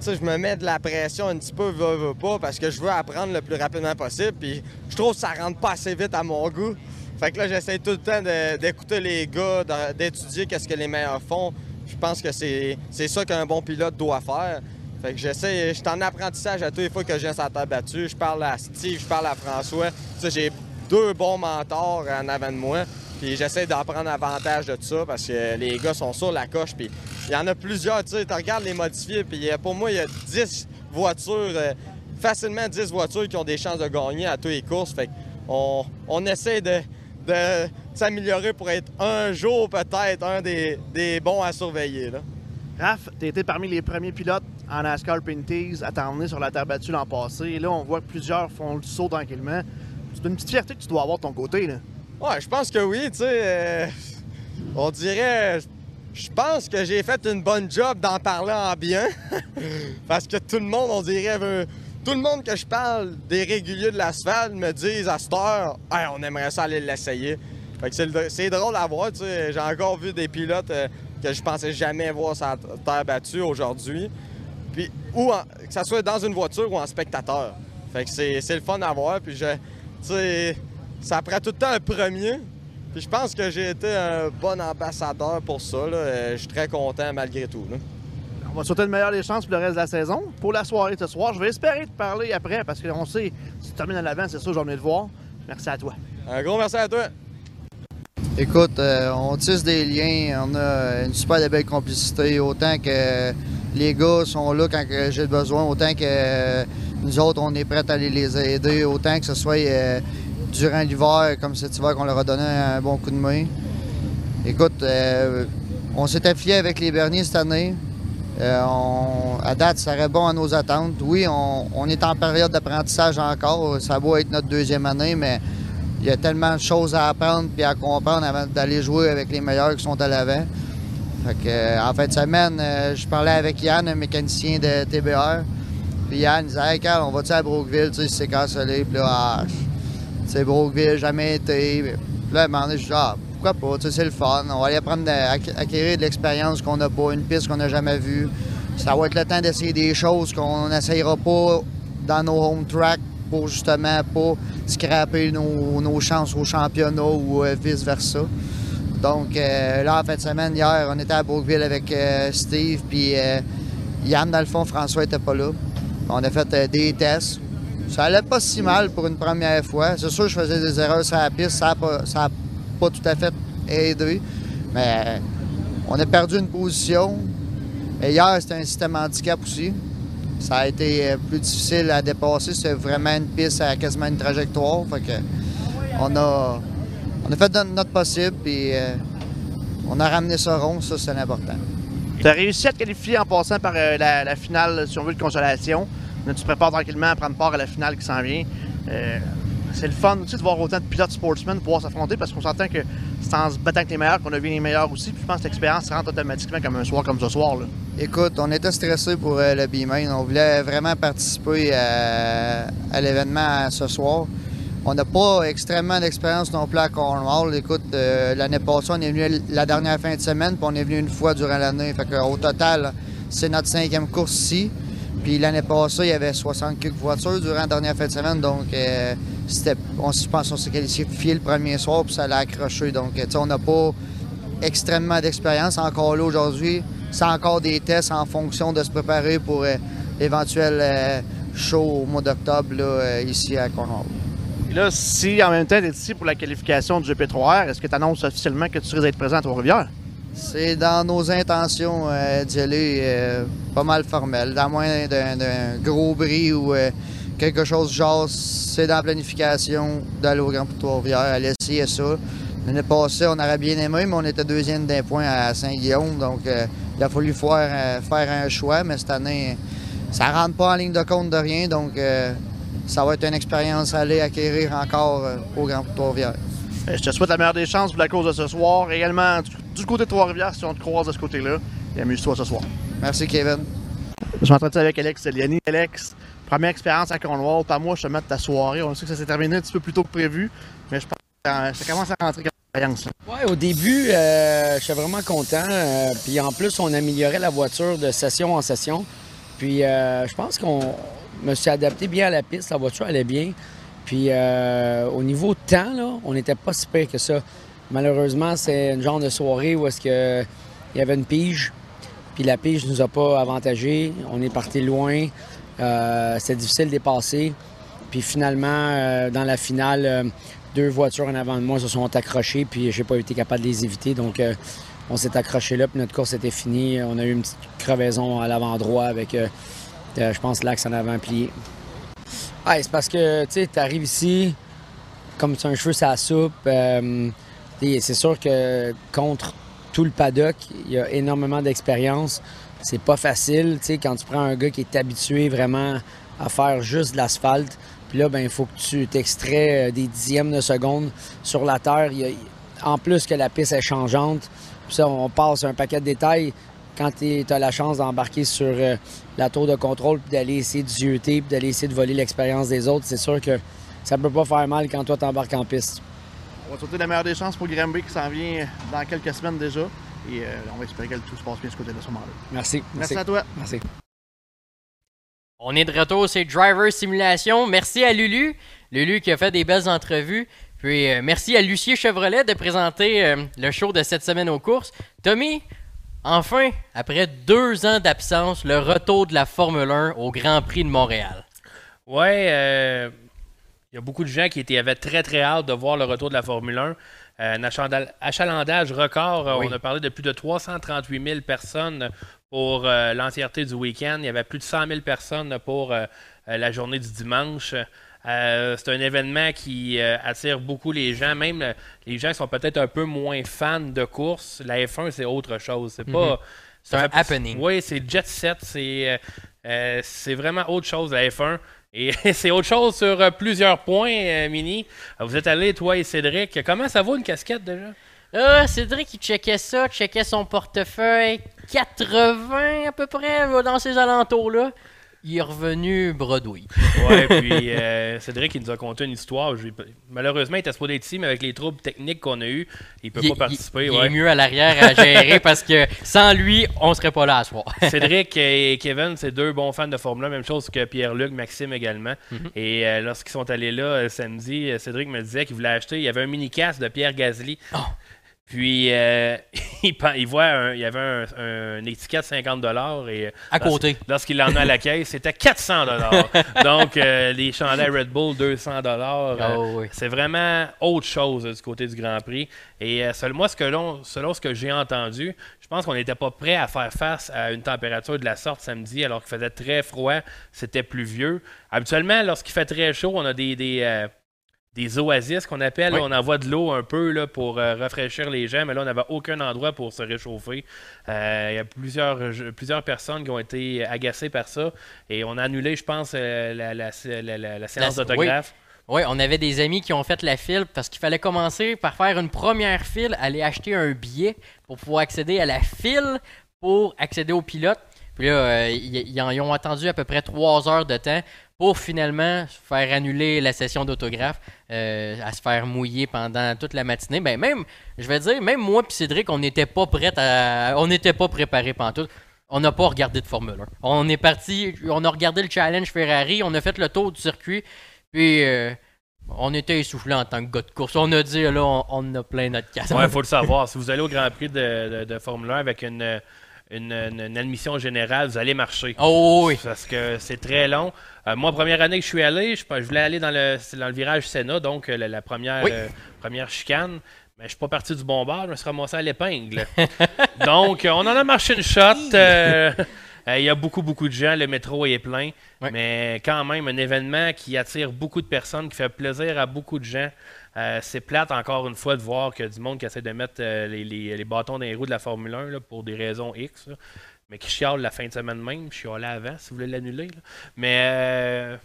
je me mets de la pression un petit peu, veux, veux pas, parce que je veux apprendre le plus rapidement possible. Puis je trouve que ça rentre pas assez vite à mon goût. Fait que là, j'essaie tout le temps d'écouter les gars, d'étudier qu'est-ce que les meilleurs font. Je pense que c'est ça qu'un bon pilote doit faire. Fait que j'essaie, je suis en apprentissage à toutes les fois que je viens sur la table battue. Je parle à Steve, je parle à François. J'ai deux bons mentors en avant de moi. Puis j'essaie d'en prendre avantage de ça parce que les gars sont sur la coche. Puis il y en a plusieurs, tu sais, tu regardes les modifiés. Puis euh, pour moi, il y a 10 voitures, euh, facilement 10 voitures qui ont des chances de gagner à toutes les courses. Fait qu'on on essaie de, de s'améliorer pour être un jour peut-être un des, des bons à surveiller. Raph, tu été parmi les premiers pilotes en NASCAR Pinties à t'emmener sur la terre battue l'an passé. Et là, on voit que plusieurs font le saut tranquillement. C'est une petite fierté que tu dois avoir de ton côté. Là. Ouais, je pense que oui, tu sais. euh, on dirait. Je pense que j'ai fait une bonne job d'en parler en bien. Parce que tout le monde, on dirait. veut- Tout le monde que je parle des réguliers de l'asphalte me disent à cette heure, on aimerait ça aller l'essayer. Fait que c'est le- c'est drôle à voir, tu sais. J'ai encore vu des pilotes euh, que je pensais jamais voir sur terre battue aujourd'hui. Puis, ou en- que ça soit dans une voiture ou en spectateur. Fait que c'est le fun à voir. Puis, je, tu sais, ça prend tout le temps un premier. Puis, je pense que j'ai été un bon ambassadeur pour ça. là. Euh, Je suis très content malgré tout. là. On va te souhaiter le meilleur des chances pour le reste de la saison. Pour la soirée ce soir, je vais espérer te parler après parce qu'on sait, si tu termines à l'avant, c'est ça, j'en ai de voir. Merci à toi. Un gros merci à toi. Écoute, euh, on tisse des liens, on a une super de belle complicité, autant que les gars sont là quand j'ai besoin, autant que nous autres, on est prêts à aller les aider, autant que ce soit euh, durant l'hiver, comme cet hiver qu'on leur a donné un bon coup de main. Écoute, euh, on s'est affilié avec les Berniers cette année. Euh, à date, ça répond à nos attentes. Oui, on, est en période d'apprentissage encore. Ça va être notre deuxième année, mais il y a tellement de choses à apprendre et à comprendre avant d'aller jouer avec les meilleurs qui sont à l'avant. Euh, en fin de semaine, je parlais avec Yann, un mécanicien de TBR. Puis Yann disait Hey Carl, on va-tu à Brookville, tu sais, c'est cancellé. Puis là, ah, c'est Brookville, jamais été. Là, à un moment donné, je Ah, pourquoi pas, tu sais, c'est le fun. On va aller apprendre acquérir de l'expérience qu'on n'a pas, une piste qu'on n'a jamais vue. Ça va être le temps d'essayer des choses qu'on n'essayera pas dans nos home tracks pour justement pas scraper nos, chances au championnat ou euh, vice-versa. Donc euh, là, en fin de semaine, hier, on était à Brookville avec euh, Steve, puis Yann, dans le fond, François était pas là. On a fait des tests. Ça allait pas si mal pour une première fois. C'est sûr que je faisais des erreurs sur la piste, ça n'a pas, pas tout à fait aidé. Mais on a perdu une position. Et hier, c'était un système handicap aussi. Ça a été euh, plus difficile à dépasser. C'est vraiment une piste à quasiment une trajectoire. Fait que on a, fait notre possible puis euh, on a ramené ça rond. Ça, c'est l'important. Tu as réussi à te qualifier en passant par euh, la, la finale, si on veut, de consolation. Tu te prépares tranquillement à prendre part à la finale qui s'en vient. Euh, c'est le fun aussi de voir autant de pilotes sportsmen pouvoir s'affronter parce qu'on s'entend que c'est en se battant avec les meilleurs qu'on devient les meilleurs aussi. Puis je pense que l'expérience rentre automatiquement comme un soir comme ce soir. Là. Écoute, on était stressés pour euh, le B-Main. On voulait vraiment participer à, l'événement ce soir. On n'a pas extrêmement d'expérience non plus à Cornwall. Écoute, euh, l'année passée, on est venu la dernière fin de semaine, puis on est venu une fois durant l'année. Fait qu'au total, c'est notre cinquième course ici. Puis l'année passée, il y avait 60 quelques voitures durant la dernière fin de semaine. Donc, euh, c'était, on, je pense qu'on s'est qualifié le premier soir, puis ça l'a accroché. Donc, on n'a pas extrêmement d'expérience encore là aujourd'hui. C'est encore des tests en fonction de se préparer pour euh, l'éventuel euh, show au mois d'octobre là, ici à Cornwall. Et là, si en même temps tu es ici pour la qualification du GP3R, est-ce que tu annonces officiellement que tu risques d'être présent à Trois-Rivières? C'est dans nos intentions d'y aller pas mal formel. Dans moins d'un, gros bris ou euh, quelque chose genre, c'est dans la planification d'aller au Grand Trois-Rivières, aller essayer ça. L'année passée, on aurait bien aimé, mais on était deuxième d'un point à Saint-Guillaume. Donc, euh, il a fallu faire, euh, faire un choix. Mais cette année, ça rentre pas en ligne de compte de rien. Donc, ça va être une expérience à aller acquérir encore au Grand Trois-Rivières. Euh, Je te souhaite la meilleure des chances pour la cause de ce soir. Également, du, côté de Trois-Rivières, si on te croise de ce côté-là, et amuse-toi ce soir. Merci, Kevin. Je m'entends avec Alex Eliani. Alex, première expérience à Cornwall. Par moi, je te mets de ta soirée. On sait que ça s'est terminé un petit peu plus tôt que prévu, mais je pense que ça commence à rentrer comme expérience. Ouais, au début, euh, j'étais vraiment content. euh, puis en plus, on améliorait la voiture de session en session. Puis euh, je pense qu'on me suis adapté bien à la piste. La voiture allait bien. Puis euh, au niveau temps, là, on n'était pas si pire que ça. Malheureusement, c'est une genre de soirée où est-ce que il y avait une pige. Puis la pige nous a pas avantagé. On est parti loin. Euh, C'était difficile de dépasser. Puis finalement, euh, dans la finale, euh, deux voitures en avant de moi se sont accrochées, puis j'ai pas été capable de les éviter. Donc, euh, on s'est accroché là, puis notre course était finie. On a eu une petite crevaison à l'avant droit avec, je pense, l'axe en avant plié. Ouais, c'est parce que, tu sais, t'arrives ici, comme c'est un cheveu, ça soupe. c'est sûr que contre tout le paddock, il y a énormément d'expérience. C'est pas facile, tu quand tu prends un gars qui est habitué vraiment à faire juste de l'asphalte, puis là, ben, il faut que tu t'extrais euh, des dixièmes de seconde sur la terre. En plus que la piste est changeante, puis ça, on passe un paquet de détails. Quand tu as la chance d'embarquer sur euh, la tour de contrôle, puis d'aller essayer de zioter, puis d'aller essayer de voler l'expérience des autres, c'est sûr que ça peut pas faire mal quand toi t'embarques en piste. On va souhaiter la meilleure des chances pour Granby qui s'en vient dans quelques semaines déjà. Et euh, on va espérer que tout se passe bien de ce côté-là, ce moment-là. Merci. Merci à toi. Merci. On est de retour, c'est Driver Simulation. Merci à Lulu. Lulu qui a fait des belles entrevues. Puis euh, merci à Lucier Chevrolet de présenter euh, le show de cette semaine aux courses. Tommy, enfin, après deux ans d'absence, le retour de la Formule 1 au Grand Prix de Montréal. Ouais, euh, il y a beaucoup de gens qui étaient, avaient très très hâte de voir le retour de la Formule 1. Euh, un achandal- achalandage record. euh, Oui. On a parlé de plus de 338 000 personnes pour euh, l'entièreté du week-end. Il y avait plus de 100 000 personnes pour euh, euh, la journée du dimanche. Euh, c'est un événement qui euh, attire beaucoup les gens, même euh, les gens qui sont peut-être un peu moins fans de course. La F1, c'est autre chose. C'est pas. Mhm. C'est un happening. Oui, c'est jet set. C'est euh, euh, c'est vraiment autre chose, la F1. Et c'est autre chose sur euh, plusieurs points, euh, Mini. Euh, Vous êtes allés, toi et Cédric. Comment ça va une casquette déjà? Ah, Cédric, il checkait ça, checkait son portefeuille. 80 à peu près, dans ces alentours-là. Il est revenu bredouille. Ouais, puis euh, Cédric, il nous a conté une histoire. Malheureusement, il était supposé être ici, mais avec les troubles techniques qu'on a eus, il peut Il- pas participer. il ouais. est mieux à l'arrière à gérer parce que sans lui, on serait pas là à soir. Cédric et Kevin, c'est deux bons fans de Formule 1, même chose que Pierre-Luc, Maxime également. Mhm. Et euh, lorsqu'ils sont allés là euh, samedi, euh, Cédric me disait qu'il voulait acheter, il y avait un mini-casque de Pierre Gasly. Puis euh, il, voit, un- il y avait un, un- une étiquette 50 et euh, À côté. Lorsqu'il l'en a à la caisse, c'était 400 Donc euh, les chandails Red Bull 200 Ah oui. C'est vraiment autre chose euh, du côté du Grand Prix. Et euh, selon moi, ce que l'on- selon ce que j'ai entendu, je pense qu'on n'était pas prêt à faire face à une température de la sorte samedi, alors qu'il faisait très froid, c'était pluvieux. Habituellement, lorsqu'il fait très chaud, on a des, des, euh, des oasis qu'on appelle. Oui. On envoie de l'eau un peu là, pour euh, rafraîchir les gens, mais là, on n'avait aucun endroit pour se réchauffer. Euh, Il y a plusieurs, plusieurs personnes qui ont été agacées par ça. Et on a annulé, je pense, euh, la, la- la- la- la séance d'autographe. Oui, on avait des amis qui ont fait la file parce qu'il fallait commencer par faire une première file, aller acheter un billet pour pouvoir accéder à la file pour accéder au pilote. Puis là, euh, ils ont attendu à peu près trois heures de temps pour finalement faire annuler la session d'autographe, euh, à se faire mouiller pendant toute la matinée. Ben même, je vais dire, même moi et Cédric, on n'était pas prêts à, on n'était pas préparés tout. On n'a pas regardé de Formule 1. On est parti, on a regardé le challenge Ferrari, on a fait le tour du circuit, puis euh, on était essoufflé en tant que gars de course. On a dit, là, on, a plein notre casse. Ouais, il faut le savoir. si vous allez au Grand Prix de Formule 1 avec une, une, une- une admission générale, vous allez marcher. Oh oui. Parce que c'est très long. Euh, moi, première année que je suis allé, je, je voulais aller dans le, dans le virage Senna, donc euh, la, la première, Oui. euh, première chicane. Mais je suis pas parti du bon bord, je me suis ramassé à l'épingle. donc, on en a marché une shot. euh, euh, Il y a beaucoup, beaucoup de gens. Le métro est plein. Mais quand même, un événement qui attire beaucoup de personnes, qui fait plaisir à beaucoup de gens. Euh, c'est plate, encore une fois, de voir que du monde qui essaie de mettre euh, les, les- bâtons dans les roues de la Formule 1 là, pour des raisons X. mais qui chiale la fin de semaine même. Je chialais avant, si vous voulez l'annuler. Mais euh,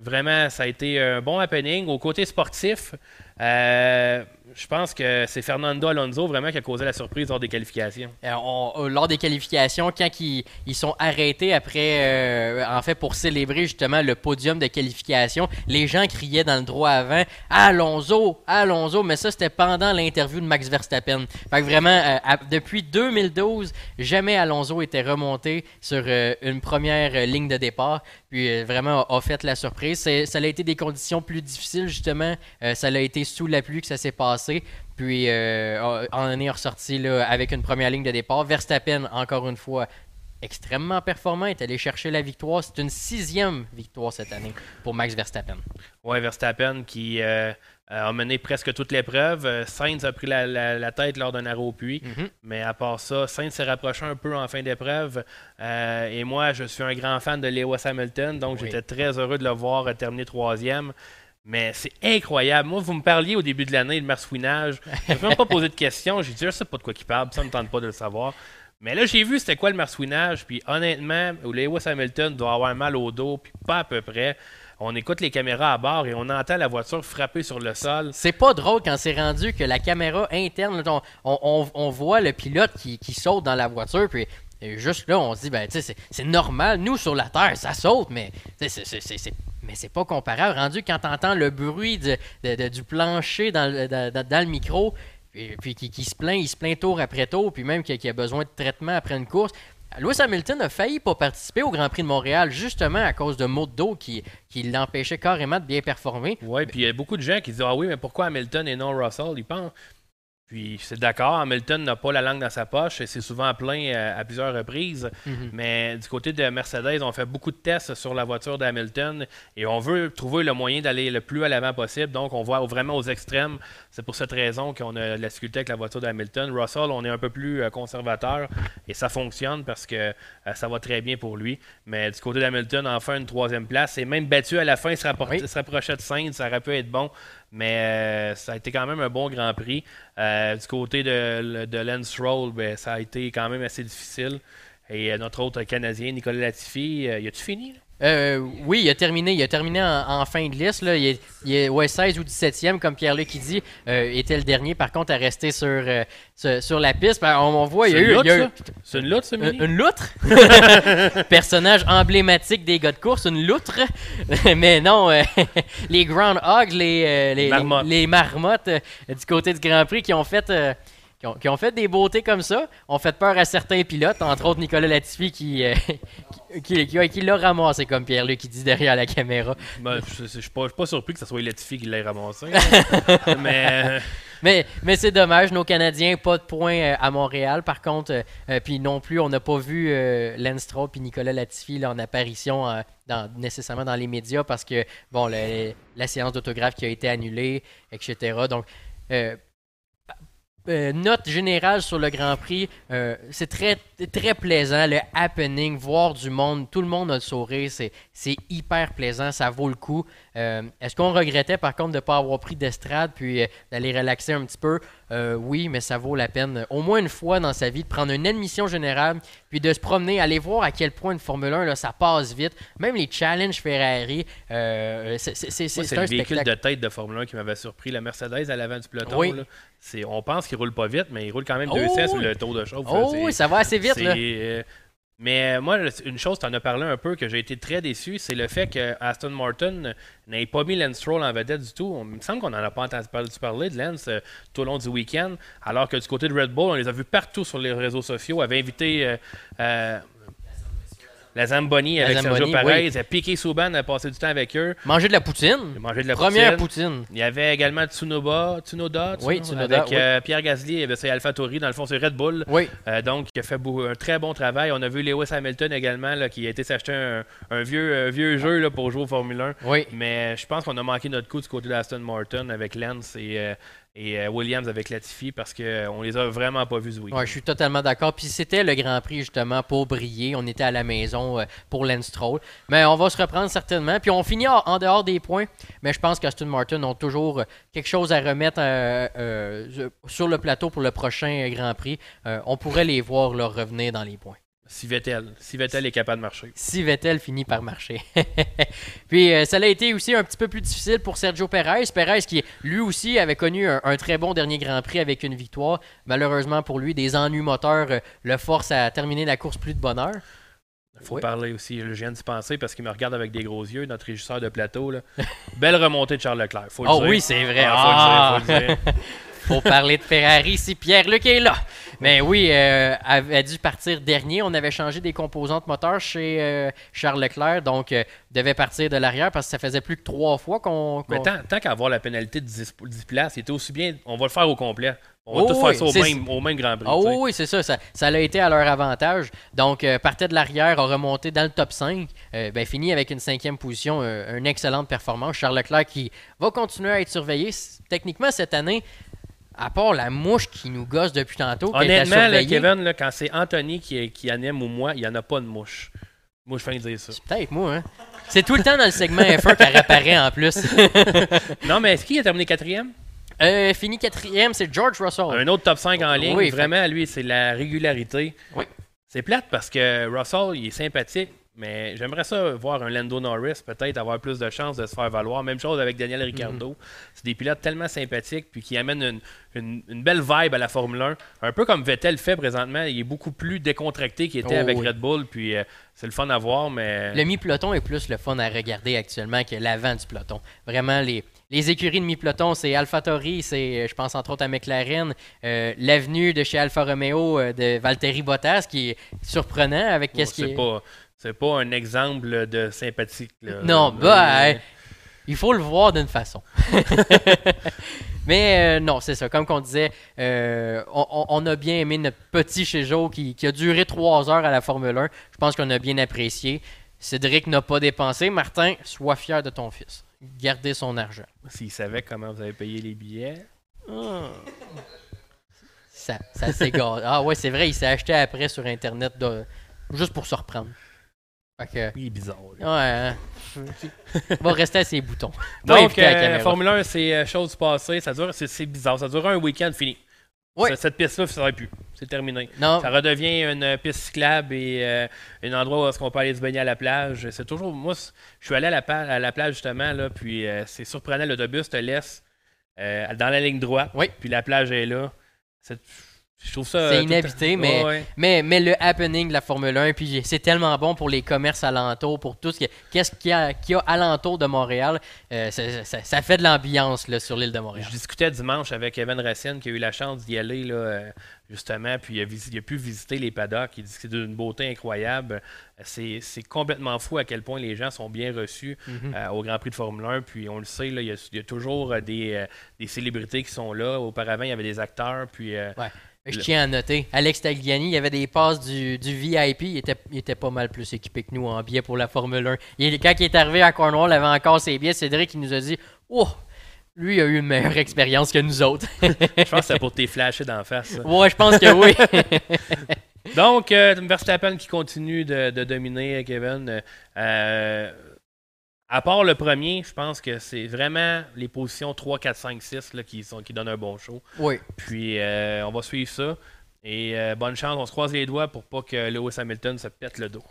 vraiment, ça a été un bon happening. Au côté sportif, euh, je pense que c'est Fernando Alonso vraiment qui a causé la surprise lors des qualifications. Euh, euh, lors des qualifications, quand ils, sont arrêtés après, en fait, pour célébrer justement le podium de qualification, les gens criaient dans le droit avant Alonso, Alonso, mais ça c'était pendant l'interview de Max Verstappen. Fait que vraiment, depuis 2012, jamais Alonso était remonté sur une première ligne de départ, puis vraiment a, a fait la surprise. Ça a été des conditions plus difficiles justement, ça a été sous la pluie que ça s'est passé. Puis euh, on est ressorti là, avec une première ligne de départ. Verstappen, encore une fois, extrêmement performant, est allé chercher la victoire. C'est une sixième victoire cette année pour Max Verstappen. Ouais, Verstappen qui euh, a mené presque toute l'épreuve. Euh, Sainz a pris la, la- la tête lors d'un arrêt au puits. Mhm. Mais à part ça, Sainz s'est rapproché un peu en fin d'épreuve. Euh, et moi, je suis un grand fan de Lewis Hamilton, donc Oui. j'étais très heureux de le voir euh, terminer troisième. Mais c'est incroyable. Moi, vous me parliez au début de l'année de marsouinage. Je même pas posé de questions. J'ai dit, je sais pas de quoi il parle, ça ne me tente pas de le savoir. Mais là, j'ai vu c'était quoi le marsouinage. Puis honnêtement, Lewis Hamilton doit avoir mal au dos, puis pas à peu près. On écoute les caméras à bord et on entend la voiture frapper sur le sol. C'est pas drôle quand c'est rendu que la caméra interne, on voit le pilote qui, qui saute dans la voiture, puis euh, juste là, on se dit, ben, tu c'est- normal. Nous, sur la Terre, ça saute, mais c'est- mais pas comparable. Rendu quand t'entends le bruit de- du plancher dans, le- micro, puis, puis qui, qui se plaint, il se plaint tour après tour, puis même qu'il qu'il a besoin de traitement après une course. Lewis Hamilton a failli pas participer au Grand Prix de Montréal justement à cause de maux de qui, qui l'empêchaient carrément de bien performer. Ouais, puis il y a beaucoup de gens qui disent Ah oui, mais pourquoi Hamilton et non Russell Ils pensent? Puis c'est d'accord, Hamilton n'a pas la langue dans sa poche et c'est souvent plein euh, à plusieurs reprises. Mhm. Mais du côté de Mercedes, on fait beaucoup de tests sur la voiture d'Hamilton et on veut trouver le moyen d'aller le plus à l'avant possible. Donc on va vraiment aux extrêmes. C'est pour cette raison qu'on a de la difficulté avec la voiture d'Hamilton. Russell, on est un peu plus euh, conservateur et ça fonctionne parce que euh, ça va très bien pour lui. Mais du côté d'Hamilton, enfin une troisième place et même battu à la fin, il se, se rapprochait de Sainz, ça aurait pu être bon. Mais euh, ça a été quand même un bon Grand Prix. Euh, du côté de, de Lance Stroll, ben, ça a été quand même assez difficile. Et euh, notre autre Canadien, Nicolas Latifi, il a-tu fini? là? Euh, oui, il a terminé, il a terminé en, en fin de liste. Là. Il, est, il est ouais, 16 ou 17e, comme Pierre-Luc qui dit, euh, était le dernier, par contre, à rester sur, euh, sur, sur la piste. Ben, on, on voit, il y a eu. eu-? C'est une loutre, ça? Une, une loutre? Personnage emblématique des gars de course, une loutre. Mais non, euh, les Groundhogs, les, euh, les, Marmottes. les, marmottes euh, du côté du Grand Prix qui ont fait. Qui ont, qui ont fait des beautés comme ça, ont fait peur à certains pilotes, entre autres Nicolas Latifi qui, euh, qui, qui, qui l'a ramassé, comme Pierre-Luc qui dit derrière la caméra. Ben, je je suis pas, surpris que ce soit Latifi qui l'ait ramassé. mais. euh, Mais, mais c'est dommage, nos Canadiens, pas de points euh, à Montréal. Par contre, euh, euh, puis non plus, on n'a pas vu euh, Lance Stroll puis Nicolas Latifi là, en apparition euh, dans, nécessairement dans les médias parce que, bon, le- la séance d'autographe qui a été annulée, etc. Donc, euh, note générale sur le Grand Prix, euh, c'est très, très plaisant, le happening, voir du monde, tout le monde a le sourire, c'est hyper plaisant, ça vaut le coup. Euh, est-ce qu'on regrettait par contre de ne pas avoir pris d'estrade puis euh, d'aller relaxer un petit peu? Euh, oui, mais ça vaut la peine au moins une fois dans sa vie de prendre une admission générale puis de se promener, aller voir à quel point une Formule 1, là, ça passe vite. Même les challenges Ferrari, c'est, un le véhicule de tête de Formule 1 qui m'avait surpris. La Mercedes à l'avant du peloton. Oui. là, c'est, on pense qu'il roule pas vite, mais il roule quand même Oh 200 sur oui. le tour de chauffe. Oh là, oui, ça va assez vite, là. Mais euh, moi, une chose, tu en as parlé un peu, que j'ai été très déçu, c'est le fait que Aston Martin n'ait pas mis Lance Stroll en vedette du tout. Il me semble qu'on n'en a pas entendu parler, de Lance euh, tout au long du week-end, alors que du côté de Red Bull, on les a vus partout sur les réseaux sociaux, avait invité euh, la Zamboni La avec Zamboni, Sergio Perez, oui. Piqué Souban a passé du temps avec eux. Manger de la poutine. Manger de la Première poutine. poutine. Il y avait également Tsunoba, Tsunoda, Oui, Tsunoda, Tsunoda, avec oui. euh, Pierre Gasly, il y avait c'est AlphaTauri, dans le fond c'est Red Bull. Oui. Euh, donc il a fait un très bon travail. On a vu Lewis Hamilton également là, qui a été s'acheter un, un vieux, euh, vieux jeu là, pour jouer au Formule 1. Oui. Mais je pense qu'on a manqué notre coup du côté d'Aston Martin avec Lance et, euh, et euh, Williams avec Latifi parce qu'on les a vraiment pas vus. Ouais, je suis totalement d'accord. Puis c'était le Grand Prix justement pour briller. On était à la maison euh, pour Lance Stroll. Mais on va se reprendre certainement. Puis on finit en, dehors des points. Mais je pense qu'Aston Martin ont toujours euh, quelque chose à remettre euh, euh, sur le plateau pour le prochain Grand Prix. Euh, on pourrait les voir leur revenir dans les points. Si Vettel, si Vettel est capable de marcher. Si Vettel finit par marcher. Puis euh, ça a été aussi un petit peu plus difficile pour Sergio Perez. Perez qui lui aussi avait connu un, un très bon dernier Grand Prix avec une victoire. Malheureusement pour lui, des ennuis moteurs euh, le forcent à terminer la course plus de bonne heure. Il faut Oui. parler aussi, je viens d'y penser parce qu'il me regarde avec des gros yeux, notre régisseur de plateau. Là. Belle remontée de Charles Leclerc. Faut le Oh dire. oui, c'est vrai. Ah, faut le dire, faut le dire. Faut parler de Ferrari si Pierre-Luc est là. Mais oui, euh, avait dû partir dernier. On avait changé des composantes moteurs chez euh, Charles Leclerc, donc euh, devait partir de l'arrière parce que ça faisait plus que trois fois qu'on. Mais tant, tant qu'à avoir la pénalité de 10, 10 places, il était aussi bien. On va le faire au complet. On va Oh oui, faire ça au c'est- même, au même Grand Prix. Ah sais. oui, c'est ça, ça. Ça l'a été à leur avantage. Donc, euh, partait de l'arrière, a remonté dans le top 5. euh, ben, fini avec une cinquième position, euh, une excellente performance. Charles Leclerc qui va continuer à être surveillé. Techniquement, cette année, à part la mouche qui nous gosse depuis tantôt, Honnêtement, là, Kevin, là, quand c'est Anthony qui, qui anime ou moi, il n'y en a pas de mouche. Moi, je de dire ça. Peut-être moi, hein. C'est tout le temps dans le segment F1 qu'elle apparaît en plus. non, mais est-ce qu'il a terminé quatrième? Euh, fini quatrième, c'est George Russell. Un autre top 5 en ligne. Oui, Vraiment, lui, c'est la régularité. Oui. C'est plate parce que Russell, il est sympathique, mais j'aimerais ça voir un Lando Norris peut-être avoir plus de chances de se faire valoir. Même chose avec Daniel Ricciardo. Mhm. C'est des pilotes tellement sympathiques puis qui amènent une, une- une belle vibe à la Formule 1. Un peu comme Vettel fait présentement. Il est beaucoup plus décontracté qu'il était Oh, avec oui. Red Bull. Puis euh, c'est le fun à voir, mais. Le mi-peloton est plus le fun à regarder actuellement que l'avant du peloton. Vraiment, les, les écuries de mi-peloton, c'est AlphaTauri, c'est, euh, je pense entre autres à McLaren, euh, l'avenue de chez Alfa Romeo euh, de Valtteri Bottas, qui est surprenant avec Bon, qu'est-ce qui pas, c'est pas un exemple de sympathique. là. Non, Mais- bah, hey, il faut le voir d'une façon. Mais euh, non, c'est ça. Comme qu'on disait, euh, on, a bien aimé notre petit chez Joe qui, qui a duré trois heures à la Formule 1. Je pense qu'on a bien apprécié. Cédric n'a pas dépensé. Martin, sois fier de ton fils. Gardez son argent. S'il savait comment vous avez payé les billets. Ça, ça s'égare. Ah ouais, c'est vrai, il s'est acheté après sur Internet de- juste pour se reprendre. Il est bizarre. ouais, hein. Il va rester à ses boutons. Donc, euh. Formule 1, c'est euh, chose passée. Ça dure, c'est, bizarre. Ça dure un week-end fini. Ce- Cette piste-là, ça ne plus. C'est terminé. Non. Ça redevient une piste cyclable et euh, un endroit où est-ce qu'on peut aller se baigner à la plage. C'est toujours. Moi, je suis allé à la, pa- à la plage justement, là, puis euh, c'est surprenant. L'autobus te laisse euh, dans la ligne droite. Puis la plage est là. C'est- Je trouve ça. euh, C'est temps- inhabité, mais, Ouais, ouais. mais, mais le happening de la Formule 1, puis c'est tellement bon pour les commerces alentours, pour tout ce qui qu'est-ce qu'il y a, y a alentour de Montréal. euh, ça, ça- ça fait de l'ambiance sur l'île de Montréal. Je discutais dimanche avec Evan Racine qui a eu la chance d'y aller là, euh, justement, puis il a, visi- il a pu visiter les paddocks. Il dit que c'est d'une beauté incroyable. Euh, C'est complètement fou à quel point les gens sont bien reçus Mhm. euh, au Grand Prix de Formule 1. Puis on le sait, là, il, y a, il y a toujours euh, des, euh, des célébrités qui sont là. Auparavant, il y avait des acteurs. Puis, euh, Je tiens à noter, Alex Tagliani, il y avait des passes du, du VIP, il était, il était pas mal plus équipé que nous en billets pour la Formule 1. Il- quand il est arrivé à Cornwall, il avait encore ses billets. Cédric, il nous a dit Oh, lui a eu une meilleure expérience que nous autres. je pense que c'est pour tes flasher d'en face. ça. Ouais, je pense que oui. Donc, euh, Verstappen qui continue de, de dominer, Kevin. Euh, à part le premier, je pense que c'est vraiment les positions 3, 4, 5, 6 là, qui, sont, qui donnent un bon show. Oui. Puis, euh, on va suivre ça. Et euh, bonne chance, on se croise les doigts pour pas que Lewis Hamilton se pète le dos.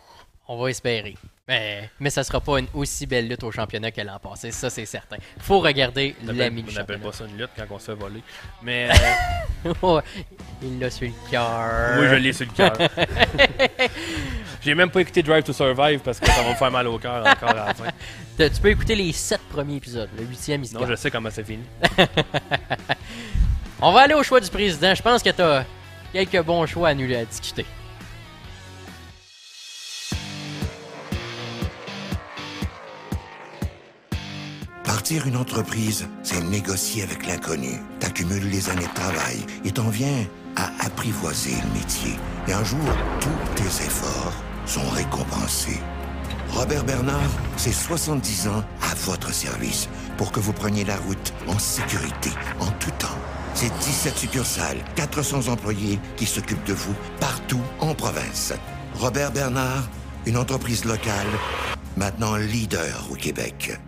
On va espérer. Mais, mais ça sera pas une aussi belle lutte au championnat que l'an passé, ça c'est certain. Faut regarder On la appelle- mini On n'appelle pas ça une lutte quand on se fait voler. Mais. euh, il l'a sur le cœur. Oui, je l'ai sur le cœur. J'ai même pas écouté Drive to Survive parce que ça va me faire mal au cœur encore à la fin. Tu peux écouter les sept premiers épisodes. Le huitième, il se Non, je sais comment c'est fini. On va aller au choix du président. Je pense que tu as quelques bons choix à nous à discuter. Partir une entreprise, c'est négocier avec l'inconnu. T'accumules les années de travail et t'en viens à apprivoiser le métier. Et un jour, tous tes efforts sont récompensés. Robert Bernard, c'est 70 ans à votre service pour que vous preniez la route en sécurité, en tout temps. C'est 17 succursales, 400 employés qui s'occupent de vous partout en province. Robert Bernard, une entreprise locale, maintenant leader au Québec.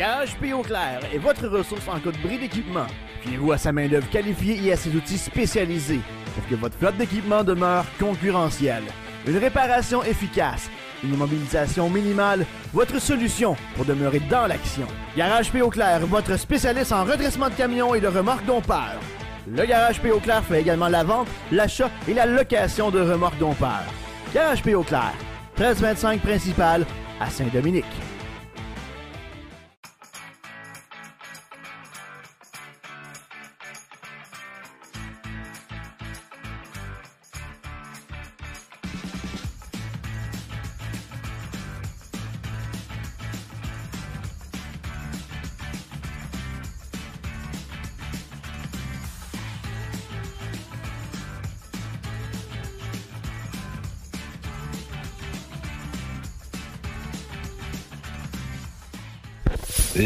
Garage P. Clair est votre ressource en cas de bris d'équipement. Fiez-vous à sa main-d'œuvre qualifiée et à ses outils spécialisés pour que votre flotte d'équipement demeure concurrentielle. Une réparation efficace, une immobilisation minimale, votre solution pour demeurer dans l'action. Garage P. Clair, votre spécialiste en redressement de camions et de remorques dompeurs. Le Garage P. Clair fait également la vente, l'achat et la location de remorques dompeurs. Garage P. Clair, 1325 principal à Saint-Dominique.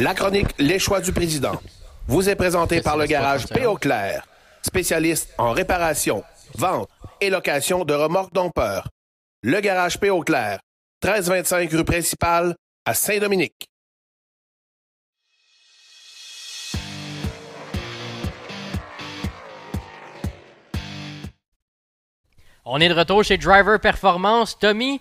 La chronique Les choix du président vous est présentée par le garage P.O. Claire, spécialiste en réparation, vente et location de remorques dompeurs. Le garage P.O. Claire, 1325 rue principale à Saint-Dominique. On est de retour chez Driver Performance. Tommy,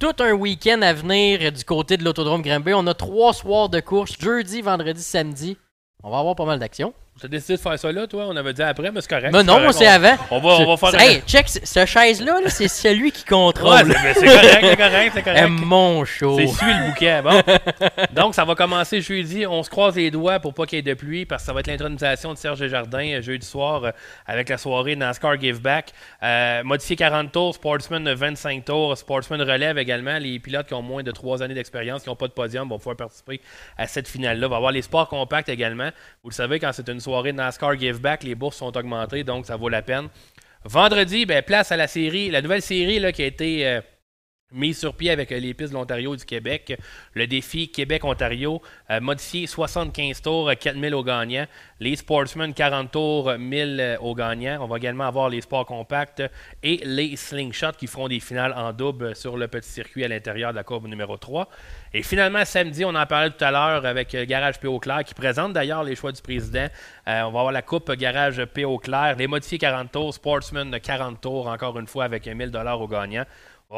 tout un week-end à venir du côté de l'autodrome Granby. On a trois soirs de course, jeudi, vendredi, samedi. On va avoir pas mal d'actions. Tu as décidé de faire ça là, toi? On avait dit après, mais c'est correct. Mais non, correct. c'est avant. On va, on va faire... Hey, check, ce chaise-là, là, c'est celui qui contrôle. Ouais, c'est- mais c'est correct, c'est correct, c'est correct. Mon show. C'est suis le bouquet. Bon. Donc, ça va commencer jeudi. On se croise les doigts pour pas qu'il y ait de pluie parce que ça va être l'intronisation de Serge Desjardins euh, jeudi soir euh, avec la soirée NASCAR Give Back. Euh, modifié 40 tours, Sportsman de 25 tours, Sportsman relève également. Les pilotes qui ont moins de 3 années d'expérience, qui n'ont pas de podium, vont pouvoir participer à cette finale-là. Il va avoir les sports compacts également. Vous le savez, quand c'est une soirée de NASCAR Give Back, les bourses sont augmentées, donc ça vaut la peine. Vendredi, ben, place à la série, la nouvelle série là, qui a été euh, mise sur pied avec euh, les pistes de l'Ontario et du Québec. Le défi Québec-Ontario, euh, modifié 75 tours, euh, 4000 au gagnant. Les Sportsmen, 40 tours, euh, 1000 euh, au gagnant. On va également avoir les sports compacts et les Slingshots qui feront des finales en double sur le petit circuit à l'intérieur de la courbe numéro 3. Et finalement, samedi, on en parlait tout à l'heure avec euh, Garage P.O. Claire qui présente d'ailleurs les choix du président. Euh, on va avoir la coupe Garage P.O. Claire, les modifiés 40 tours, Sportsman 40 tours, encore une fois avec 1000 au gagnant.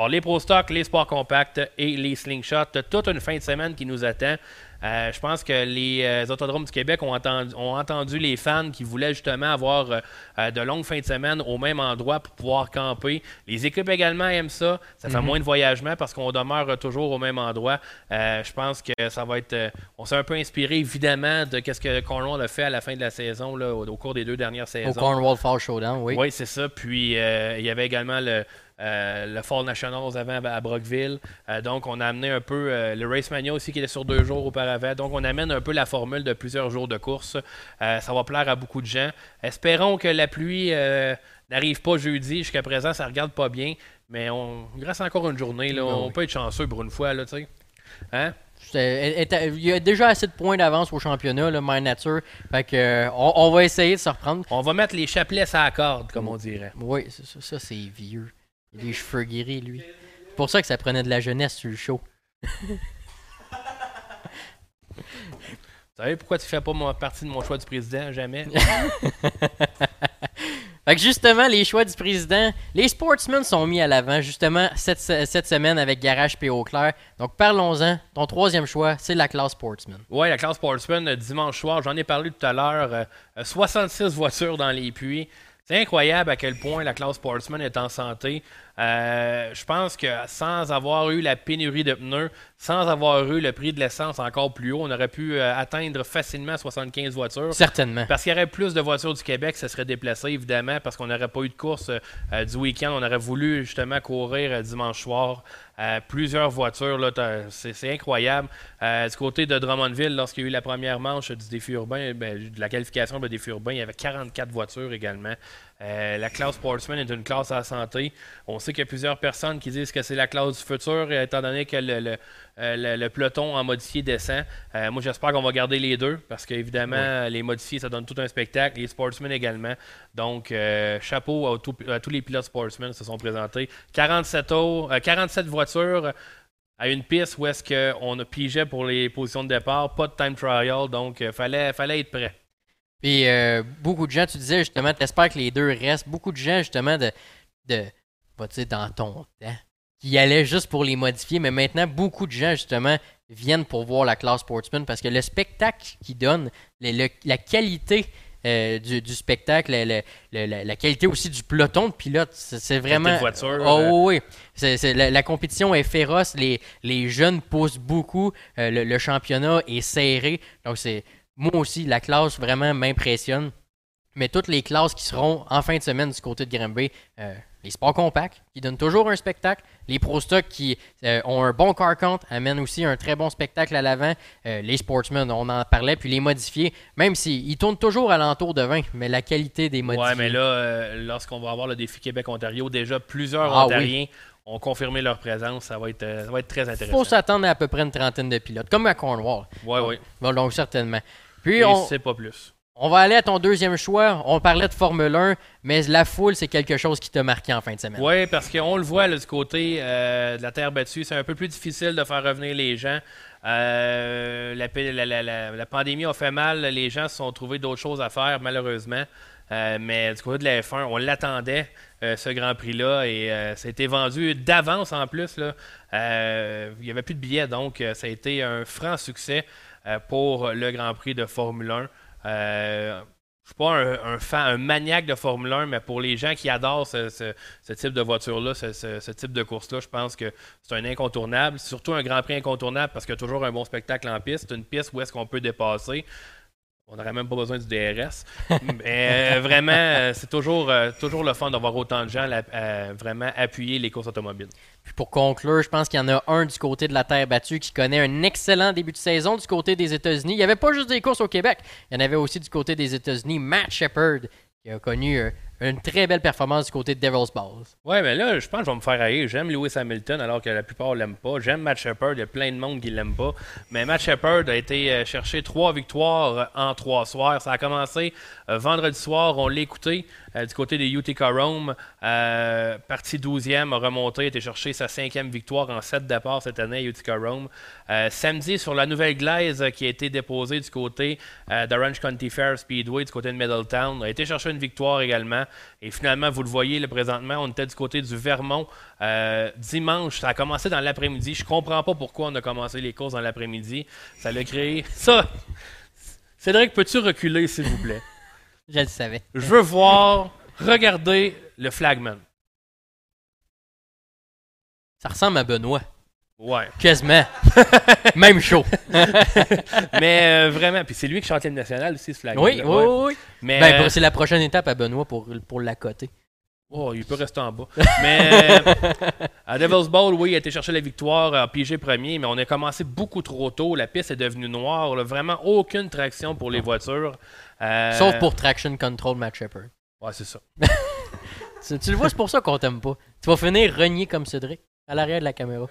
Les Pro Stock, les Sports Compacts et les Slingshots. Toute une fin de semaine qui nous attend. Euh, je pense que les euh, Autodromes du Québec ont entendu, ont entendu les fans qui voulaient justement avoir euh, de longues fins de semaine au même endroit pour pouvoir camper. Les équipes également aiment ça. Ça fait Mhm. moins de voyagement parce qu'on demeure toujours au même endroit. Je pense que ça va être. on s'est un peu inspiré évidemment de ce que Cornwall a fait à la fin de la saison, là, au, au cours des deux dernières saisons. Au Cornwall Fall Showdown, oui. Oui, c'est ça. Puis il y avait également le, euh, le Fall Nationals avant à Brockville. Euh, donc on a amené un peu euh, le Race Mania aussi qui était sur deux jours auparavant. Donc on amène un peu la formule de plusieurs jours de course. Ça va plaire à beaucoup de gens. Espérons que la pluie n'arrive pas jeudi. Jusqu'à présent, ça regarde pas bien. Mais on, il reste encore une journée. Là. Ben on oui. peut être chanceux pour une fois. Là, hein? Il y a déjà assez de points d'avance au championnat, le My Nature. Fait que, on, on va essayer de se reprendre. On va mettre les chapelets à la corde, comme on dirait. Oui, ça c'est vieux. Il a les cheveux guéris, lui. C'est pour ça que ça prenait de la jeunesse sur le show. Vous savez pourquoi tu fais pas mon- partie de mon choix du président? Jamais? Fait que justement, les choix du président, les sportsmen sont mis à l'avant justement cette, se- cette semaine avec Garage P.O. Claire. Donc parlons-en. Ton troisième choix, c'est la classe sportsman. Oui, la classe Sportsman, euh, dimanche soir, j'en ai parlé tout à l'heure. euh, euh, 66 voitures dans les puits. C'est incroyable à quel point la classe Sportsman est en santé. Euh, je pense que sans avoir eu la pénurie de pneus, sans avoir eu le prix de l'essence encore plus haut, on aurait pu euh, atteindre facilement 75 voitures. Certainement. Parce qu'il y aurait plus de voitures du Québec, ça serait déplacé évidemment, parce qu'on n'aurait pas eu de course euh, du week-end. On aurait voulu justement courir dimanche soir. Euh, plusieurs voitures, c'est incroyable. Euh, du côté de Drummondville, lorsqu'il y a eu la première manche du défi urbain, ben, de la qualification du défi urbain, il y avait 44 voitures également. Euh, la classe Sportsman est une classe à santé. On sait qu'il y a plusieurs personnes qui disent que c'est la classe du futur, euh, étant donné que le, le- euh, le- le peloton en modifié descend. Euh, moi, j'espère qu'on va garder les deux, parce qu'évidemment, les modifiés, ça donne tout un spectacle. Les Sportsmen également. Donc, euh, chapeau à, tout- à tous les pilotes Sportsmen qui se sont présentés. 47, tours, euh, 47 voitures à une piste où est-ce qu'on a pigé pour les positions de départ, pas de time trial, donc il fallait, fallait être prêt. Puis euh, beaucoup de gens, tu disais justement, t'espères que les deux restent. Beaucoup de gens justement de, de pas dire dans ton temps, qui allaient juste pour les modifier, mais maintenant beaucoup de gens justement viennent pour voir la classe sportsman parce que le spectacle qu'ils donnent, le- la qualité euh, du, du spectacle, le- la, la qualité aussi du peloton de pilote, c'est vraiment. de voiture, Oh, euh. oui, c'est- la, la compétition est féroce, les, les jeunes poussent beaucoup, euh, le, le championnat est serré. Donc, c'est moi aussi, la classe vraiment m'impressionne. Mais toutes les classes qui seront en fin de semaine du côté de Granby, euh, les sports compacts qui donnent toujours un spectacle, les Pro Stock qui euh, ont un bon car count amènent aussi un très bon spectacle à l'avant, euh, les Sportsmen, on en parlait, puis les modifiés, même s'ils tournent toujours à l'entour de 20, mais la qualité des modifiés. Ouais, mais là, euh, lorsqu'on va avoir le défi Québec-Ontario, déjà plusieurs Ah, Ontariens ont confirmé leur présence. Ça va être, euh, ça va être très Il intéressant. faut s'attendre à à peu près une trentaine de pilotes, comme à Cornwall. Ouais, ouais. Bon, donc, certainement. Puis, Et on, c'est pas plus. on va aller à ton deuxième choix. On parlait de Formule 1, mais la foule, c'est quelque chose qui t'a marqué en fin de semaine. Oui, parce qu'on le voit là, du côté euh, de la terre battue, c'est un peu plus difficile de faire revenir les gens. Euh, la, la- la- la- pandémie a fait mal, les gens se sont trouvés d'autres choses à faire, malheureusement. Euh, mais du côté de la F1, on l'attendait, euh, ce Grand Prix-là, et euh, ça a été vendu d'avance en plus. Là. Euh, il n'y avait plus de billets, donc euh, ça a été un franc succès pour le Grand Prix de Formule 1. Je suis pas un, fan, un maniaque de Formule 1, mais pour les gens qui adorent ce, type de voiture-là, ce, ce- type de course-là, je pense que c'est un incontournable. Surtout un Grand Prix incontournable parce qu'il y a toujours un bon spectacle en piste. C'est une piste où est-ce qu'on peut dépasser. On n'aurait même pas besoin du DRS. Mais euh, vraiment, euh, c'est toujours, euh, toujours le fun d'avoir autant de gens vraiment appuyer les courses automobiles. Puis pour conclure, je pense qu'il y en a un du côté de la terre battue qui connaît un excellent début de saison du côté des États-Unis. Il n'y avait pas juste des courses au Québec, il y en avait aussi du côté des États-Unis. Matt Shepard qui a connu une très belle performance du côté de Devil's Balls. Ouais, mais là, je pense que je vais me faire haïr. J'aime Lewis Hamilton alors que la plupart l'aiment pas. J'aime Matt Shepard, il y a plein de monde qui l'aime pas. Mais Matt Shepard a été euh, chercher trois victoires euh, en trois soirs. Ça a commencé euh, vendredi soir, on l'a écouté euh, du côté des Utica Rome. Euh, parti 12e, a remonté, a été chercher sa cinquième victoire en sept départs cette année à Utica Rome. Samedi, sur la nouvelle glaise qui a été déposée du côté d'Orange County Fair Speedway, du côté de Middletown, a été chercher une victoire également. Et finalement, vous le voyez là, présentement, on était du côté du Vermont. Euh, dimanche, ça a commencé dans l'après-midi. Je comprends pas pourquoi on a commencé les courses dans l'après-midi. Ça l'a créé. Ça! Cédric, peux-tu reculer, s'il vous plaît? Je le savais. Je veux voir, regarder le flagman. Ça ressemble à Benoît. Ouais. Quasiment. Même chaud. Mais euh, vraiment, puis c'est lui qui chante l'hymne national aussi, ce flagman. Oui, oui, oui, oui. Mais Ben, euh, c'est la prochaine étape à Benoît pour, pour la coter. Oh, il peut rester en bas. Mais euh, à Devil's Bowl, oui, il a été chercher la victoire à PG premier, mais on a commencé beaucoup trop tôt. La piste est devenue noire. là. Vraiment aucune traction pour les voitures. Euh, Sauf pour Traction Control Matt Shepard. Ouais, c'est ça. tu, tu le vois, c'est pour ça qu'on t'aime pas. Tu vas finir renié comme Cédric, à l'arrière de la caméra.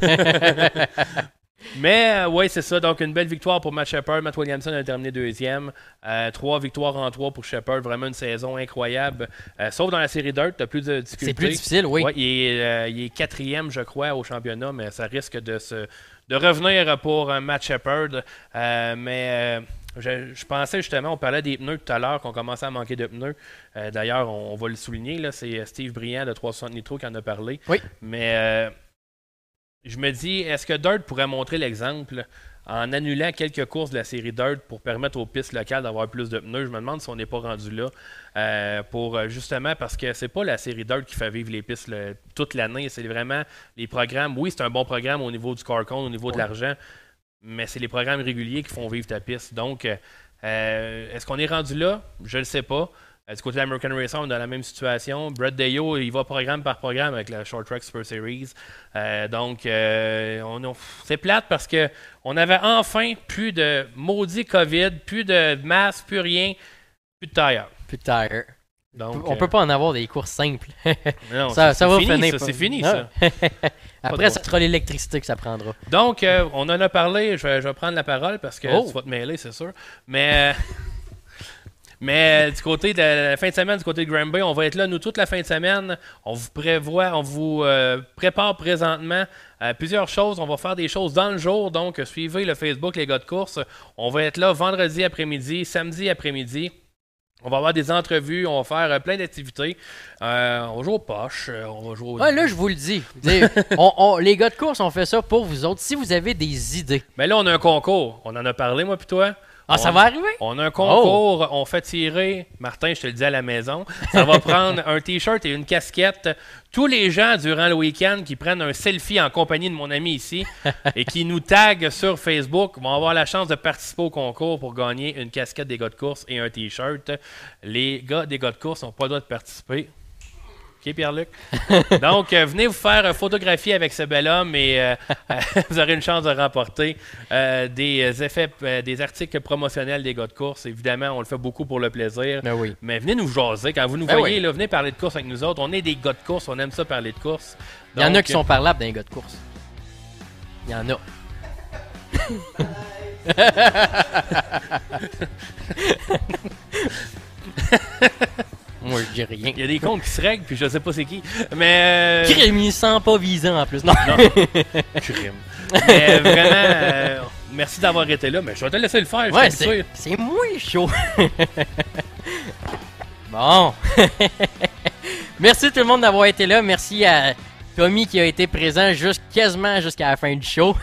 Mais euh, ouais, c'est ça. Donc, une belle victoire pour Matt Shepard. Matt Williamson a terminé deuxième. Euh, trois victoires en trois pour Shepard. Vraiment une saison incroyable. Euh, sauf dans la série Dirt, tu plus de difficultés. C'est plus difficile, oui. Ouais, il, est, il est quatrième, je crois, au championnat, mais ça risque de, se, de revenir pour Matt Shepard. Mais. je, je pensais justement, on parlait des pneus tout à l'heure, qu'on commençait à manquer de pneus. D'ailleurs, on, on va le souligner, c'est Steve Briand de 360 Nitro qui en a parlé. Oui. Mais je me dis, est-ce que Dirt pourrait montrer l'exemple en annulant quelques courses de la série Dirt pour permettre aux pistes locales d'avoir plus de pneus? Je me demande si on n'est pas rendu là. euh, pour euh, justement parce que c'est pas la série Dirt qui fait vivre les pistes le- toute l'année, c'est vraiment les programmes. Oui, c'est un bon programme au niveau du Carcon, au niveau de l'argent, mais c'est les programmes réguliers qui font vivre ta piste. Donc, euh, euh, est-ce qu'on est rendu là? Je ne sais pas. Euh, du côté de l'American Racer, on est dans la même situation. Brett Deyo, il va programme par programme avec la Short Track Super Series. Euh, donc, euh, on c'est plate parce que on avait enfin plus de maudit COVID, plus de masques, plus rien, plus de tailleur. Plus de tire. Donc, on euh, peut pas en avoir des courses simples. Non, ça, va fini, finir. c'est fini, ça. Après, ça sera l'électricité que ça prendra. Donc, on en a parlé. Je vais, je vais prendre la parole parce que Oh. tu vas te mêler, c'est sûr. Mais, mais du côté de la fin de semaine, du côté de Granby, on va être là, nous, toute la fin de semaine. On vous prévoit, on vous euh, prépare présentement euh, plusieurs choses. On va faire des choses dans le jour. Donc, suivez le Facebook, les gars de course. On va être là vendredi après-midi, samedi après-midi. On va avoir des entrevues, on va faire euh, plein d'activités. Euh, on va jouer aux poches, euh, on va jouer au- Ouais, là, je vous le dis. T'sais, on- on- les gars de course, on fait ça pour vous autres. Si vous avez des idées. Mais là, on a un concours. On en a parlé, moi, puis toi. Ah, ça va arriver? On a un concours. On fait tirer. Martin, je te le dis à la maison. Ça va prendre un T-shirt et une casquette. Tous les gens, durant le week-end, qui prennent un selfie en compagnie de mon ami ici et qui nous taguent sur Facebook vont avoir la chance de participer au concours pour gagner une casquette des gars de course et un T-shirt. Les gars des gars de course n'ont pas le droit de participer. OK, Pierre-Luc? Donc, euh, venez vous faire photographier avec ce bel homme et euh, vous aurez une chance de remporter euh, des effets, des articles promotionnels des gars de course. Évidemment, on le fait beaucoup pour le plaisir. Ben oui. Mais venez nous jaser. Quand vous nous Ben voyez, oui. là, venez parler de course avec nous autres. On est des gars de course, on aime ça parler de course. Il y en a qui sont parlables d'un gars de course. Il y en a. Moi, je dis rien. Il y a des comptes qui se règlent, puis je sais pas c'est qui. Mais. euh, Crime, il sent pas visant en plus. Non. Non. Crime. Mais vraiment, euh, merci d'avoir été là. Mais je vais te laisser le faire. Ouais, c'est c'est moins chaud. Bon. Merci tout le monde d'avoir été là. Merci à Tommy qui a été présent juste quasiment jusqu'à la fin du show.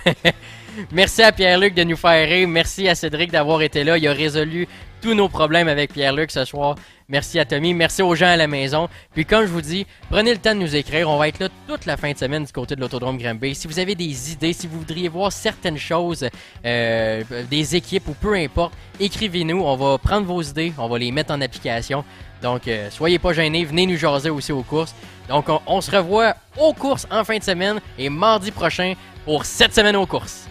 Merci à Pierre-Luc de nous faire rire. Merci à Cédric d'avoir été là. Il a résolu tous nos problèmes avec Pierre-Luc ce soir. Merci à Tommy. Merci aux gens à la maison. Puis comme je vous dis, prenez le temps de nous écrire. On va être là toute la fin de semaine du côté de l'Autodrome Granby. Si vous avez des idées, si vous voudriez voir certaines choses, euh, des équipes ou peu importe, écrivez-nous. On va prendre vos idées. On va les mettre en application. Donc, euh, soyez pas gênés. Venez nous jaser aussi aux courses. Donc, on, on se revoit aux courses en fin de semaine et mardi prochain pour cette semaine aux courses.